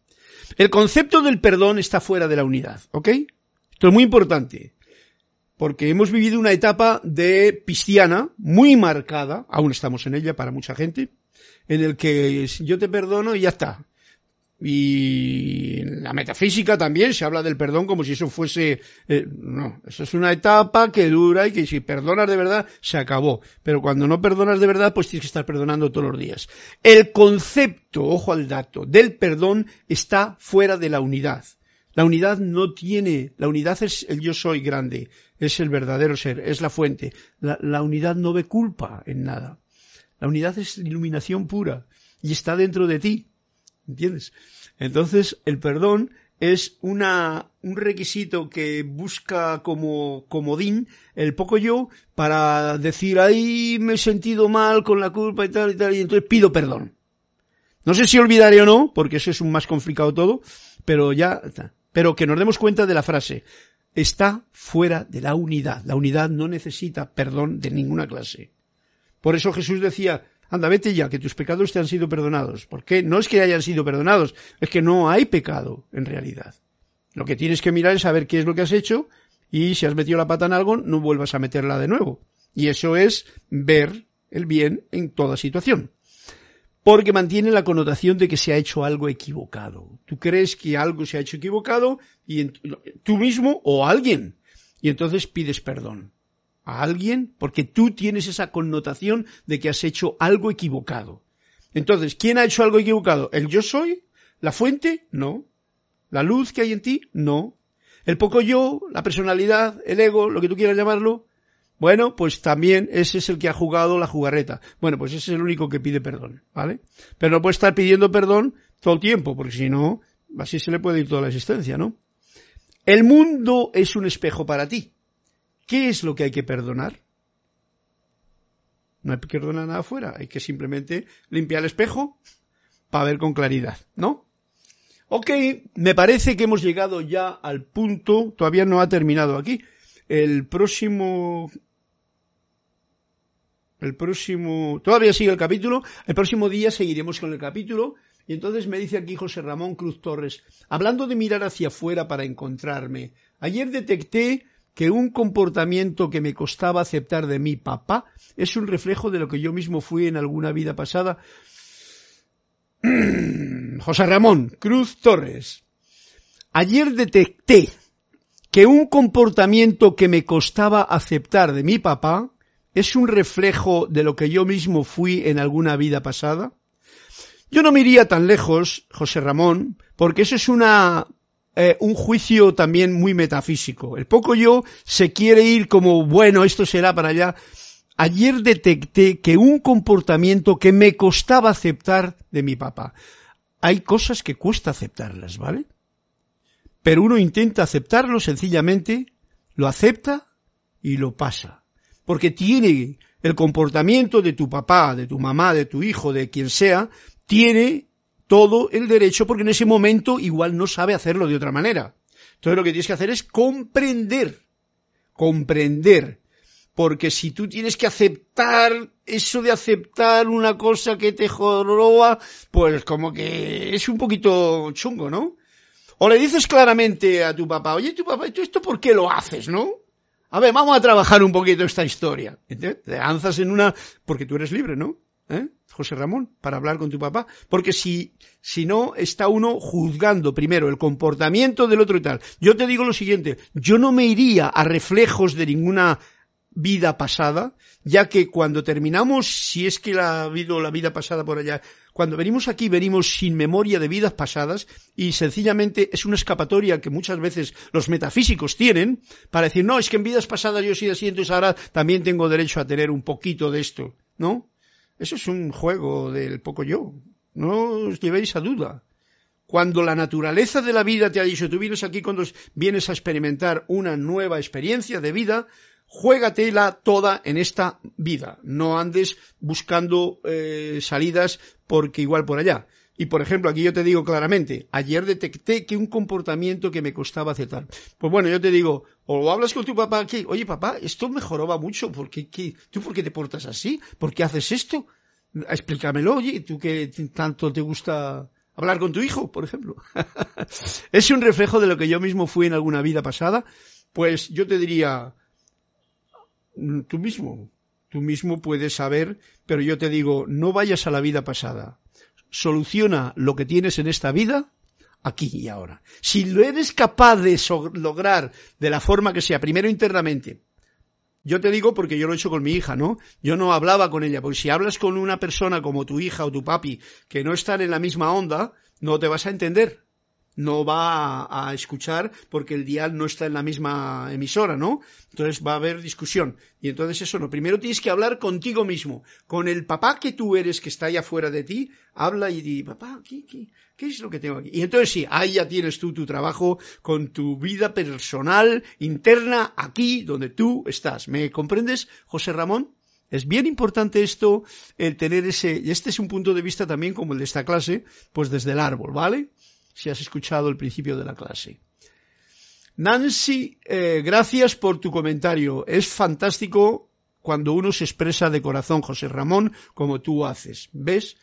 El concepto del perdón está fuera de la unidad, ¿ok? Esto es muy importante, porque hemos vivido una etapa de cristiana muy marcada, aún estamos en ella para mucha gente, en el que yo te perdono y ya está. Y en la metafísica también se habla del perdón como si eso fuese, eh, no, eso es una etapa que dura y que si perdonas de verdad se acabó. Pero cuando no perdonas de verdad, pues tienes que estar perdonando todos los días. El concepto, ojo al dato, del perdón está fuera de la unidad. La unidad no tiene, la unidad es el yo soy grande, es el verdadero ser, es la fuente. la unidad no ve culpa en nada. La unidad es iluminación pura y está dentro de ti. ¿Entiendes? Entonces, el perdón es una, un requisito que busca como comodín el poco yo para decir, ahí me he sentido mal con la culpa y tal y tal, y entonces pido perdón. No sé si olvidaré o no, porque eso es un más complicado todo, pero ya. Pero que nos demos cuenta de la frase. Está fuera de la unidad. La unidad no necesita perdón de ninguna clase. Por eso Jesús decía, anda, vete ya, que tus pecados te han sido perdonados. ¿Por qué? No es que hayan sido perdonados, es que no hay pecado en realidad. Lo que tienes que mirar es saber qué es lo que has hecho y si has metido la pata en algo, no vuelvas a meterla de nuevo. Y eso es ver el bien en toda situación. Porque mantiene la connotación de que se ha hecho algo equivocado. Tú crees que algo se ha hecho equivocado y tú mismo o alguien. Y entonces pides perdón a alguien porque tú tienes esa connotación de que has hecho algo equivocado. Entonces, ¿quién ha hecho algo equivocado? ¿El yo soy? ¿La fuente? No. ¿La luz que hay en ti? No. ¿El poco yo? ¿La personalidad? ¿El ego? ¿Lo que tú quieras llamarlo? Bueno, pues también ese es el que ha jugado la jugarreta. Bueno, pues ese es el único que pide perdón, ¿vale? Pero no puede estar pidiendo perdón todo el tiempo, porque si no, así se le puede ir toda la existencia, ¿no? El mundo es un espejo para ti. ¿Qué es lo que hay que perdonar? No hay que perdonar nada afuera, hay que simplemente limpiar el espejo para ver con claridad, ¿no? Ok, me parece que hemos llegado ya al punto, todavía no ha terminado aquí. El próximo el próximo, todavía sigue el capítulo, el próximo día seguiremos con el capítulo, y entonces me dice aquí José Ramón Cruz Torres, hablando de mirar hacia afuera para encontrarme, ayer detecté que un comportamiento que me costaba aceptar de mi papá es un reflejo de lo que yo mismo fui en alguna vida pasada. [CLEARS THROAT] José Ramón Cruz Torres. Ayer detecté que un comportamiento que me costaba aceptar de mi papá es un reflejo de lo que yo mismo fui en alguna vida pasada. Yo no me iría tan lejos, José Ramón, porque eso es una eh, un juicio también muy metafísico. El poco yo se quiere ir como, bueno, esto será para allá. Ayer detecté que un comportamiento que me costaba aceptar de mi papá. Hay cosas que cuesta aceptarlas, ¿vale? Pero uno intenta aceptarlo sencillamente, lo acepta y lo pasa. Porque tiene el comportamiento de tu papá, de tu mamá, de tu hijo, de quien sea, tiene todo el derecho porque en ese momento igual no sabe hacerlo de otra manera. Entonces lo que tienes que hacer es comprender, comprender. Porque si tú tienes que aceptar eso de aceptar una cosa que te joroba, pues como que es un poquito chungo, ¿no? O le dices claramente a tu papá, oye, tu papá, ¿tú esto por qué lo haces, no? A ver, vamos a trabajar un poquito esta historia. Te lanzas en una, porque tú eres libre, ¿no? ¿Eh? José Ramón, para hablar con tu papá. Porque si, si no, está uno juzgando primero el comportamiento del otro y tal. Yo te digo lo siguiente, yo no me iría a reflejos de ninguna vida pasada, ya que cuando terminamos, si es que ha habido la vida pasada por allá, cuando venimos aquí venimos sin memoria de vidas pasadas y sencillamente es una escapatoria que muchas veces los metafísicos tienen para decir, no, es que en vidas pasadas yo sí así, entonces ahora también tengo derecho a tener un poquito de esto, ¿no? Eso es un juego del poco yo. No os llevéis a duda. Cuando la naturaleza de la vida te ha dicho, tú vienes aquí cuando vienes a experimentar una nueva experiencia de vida, juégatela toda en esta vida. No andes buscando eh, salidas porque igual por allá. Y por ejemplo, aquí yo te digo claramente, ayer detecté que un comportamiento que me costaba aceptar. Pues bueno, yo te digo, o hablas con tu papá aquí, oye papá, esto mejoraba mucho, ¿por qué, tú por qué te portas así? ¿Por qué haces esto? Explícamelo, oye, tú que tanto te gusta hablar con tu hijo, por ejemplo. [LAUGHS] es un reflejo de lo que yo mismo fui en alguna vida pasada. Pues yo te diría, tú mismo, tú mismo puedes saber, pero yo te digo, no vayas a la vida pasada soluciona lo que tienes en esta vida aquí y ahora. Si lo eres capaz de lograr de la forma que sea, primero internamente, yo te digo porque yo lo he hecho con mi hija, ¿no? Yo no hablaba con ella, porque si hablas con una persona como tu hija o tu papi que no están en la misma onda, no te vas a entender no va a, escuchar porque el dial no está en la misma emisora, ¿no? Entonces va a haber discusión. Y entonces eso no. Primero tienes que hablar contigo mismo, con el papá que tú eres que está allá fuera de ti, habla y di, papá, ¿qué, qué, es lo que tengo aquí? Y entonces sí, ahí ya tienes tú tu trabajo con tu vida personal, interna, aquí donde tú estás. ¿Me comprendes, José Ramón? Es bien importante esto, el tener ese, y este es un punto de vista también como el de esta clase, pues desde el árbol, ¿vale? Si has escuchado el principio de la clase. Nancy, eh, gracias por tu comentario. Es fantástico cuando uno se expresa de corazón, José Ramón, como tú haces. ¿Ves?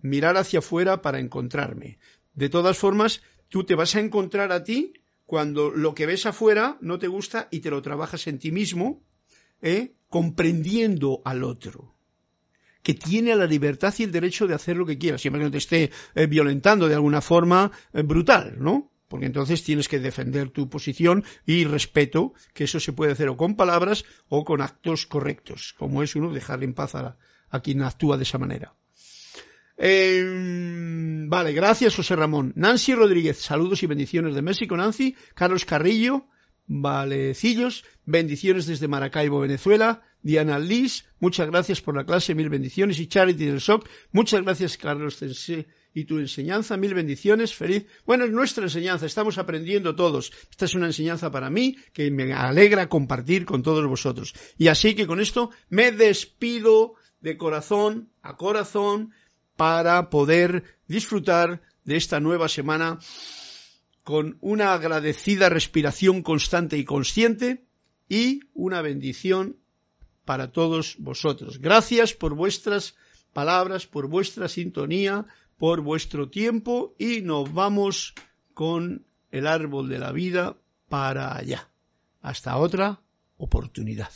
Mirar hacia afuera para encontrarme. De todas formas, tú te vas a encontrar a ti cuando lo que ves afuera no te gusta y te lo trabajas en ti mismo, ¿eh? comprendiendo al otro que tiene la libertad y el derecho de hacer lo que quiera, siempre que no te esté eh, violentando de alguna forma eh, brutal, ¿no? Porque entonces tienes que defender tu posición y respeto, que eso se puede hacer o con palabras o con actos correctos, como es uno dejar en paz a, quien actúa de esa manera. Em, vale, gracias José Ramón. Nancy Rodríguez, saludos y bendiciones de México, Nancy. Carlos Carrillo, Valecillos, bendiciones desde Maracaibo, Venezuela. Diana Liz, muchas gracias por la clase, mil bendiciones. Y Charity del SOC, muchas gracias Carlos y tu enseñanza, mil bendiciones, feliz. Bueno, es nuestra enseñanza, estamos aprendiendo todos. Esta es una enseñanza para mí que me alegra compartir con todos vosotros. Y así que con esto me despido de corazón a corazón para poder disfrutar de esta nueva semana con una agradecida respiración constante y consciente y una bendición para todos vosotros. Gracias por vuestras palabras, por vuestra sintonía, por vuestro tiempo y nos vamos con el árbol de la vida para allá. Hasta otra oportunidad.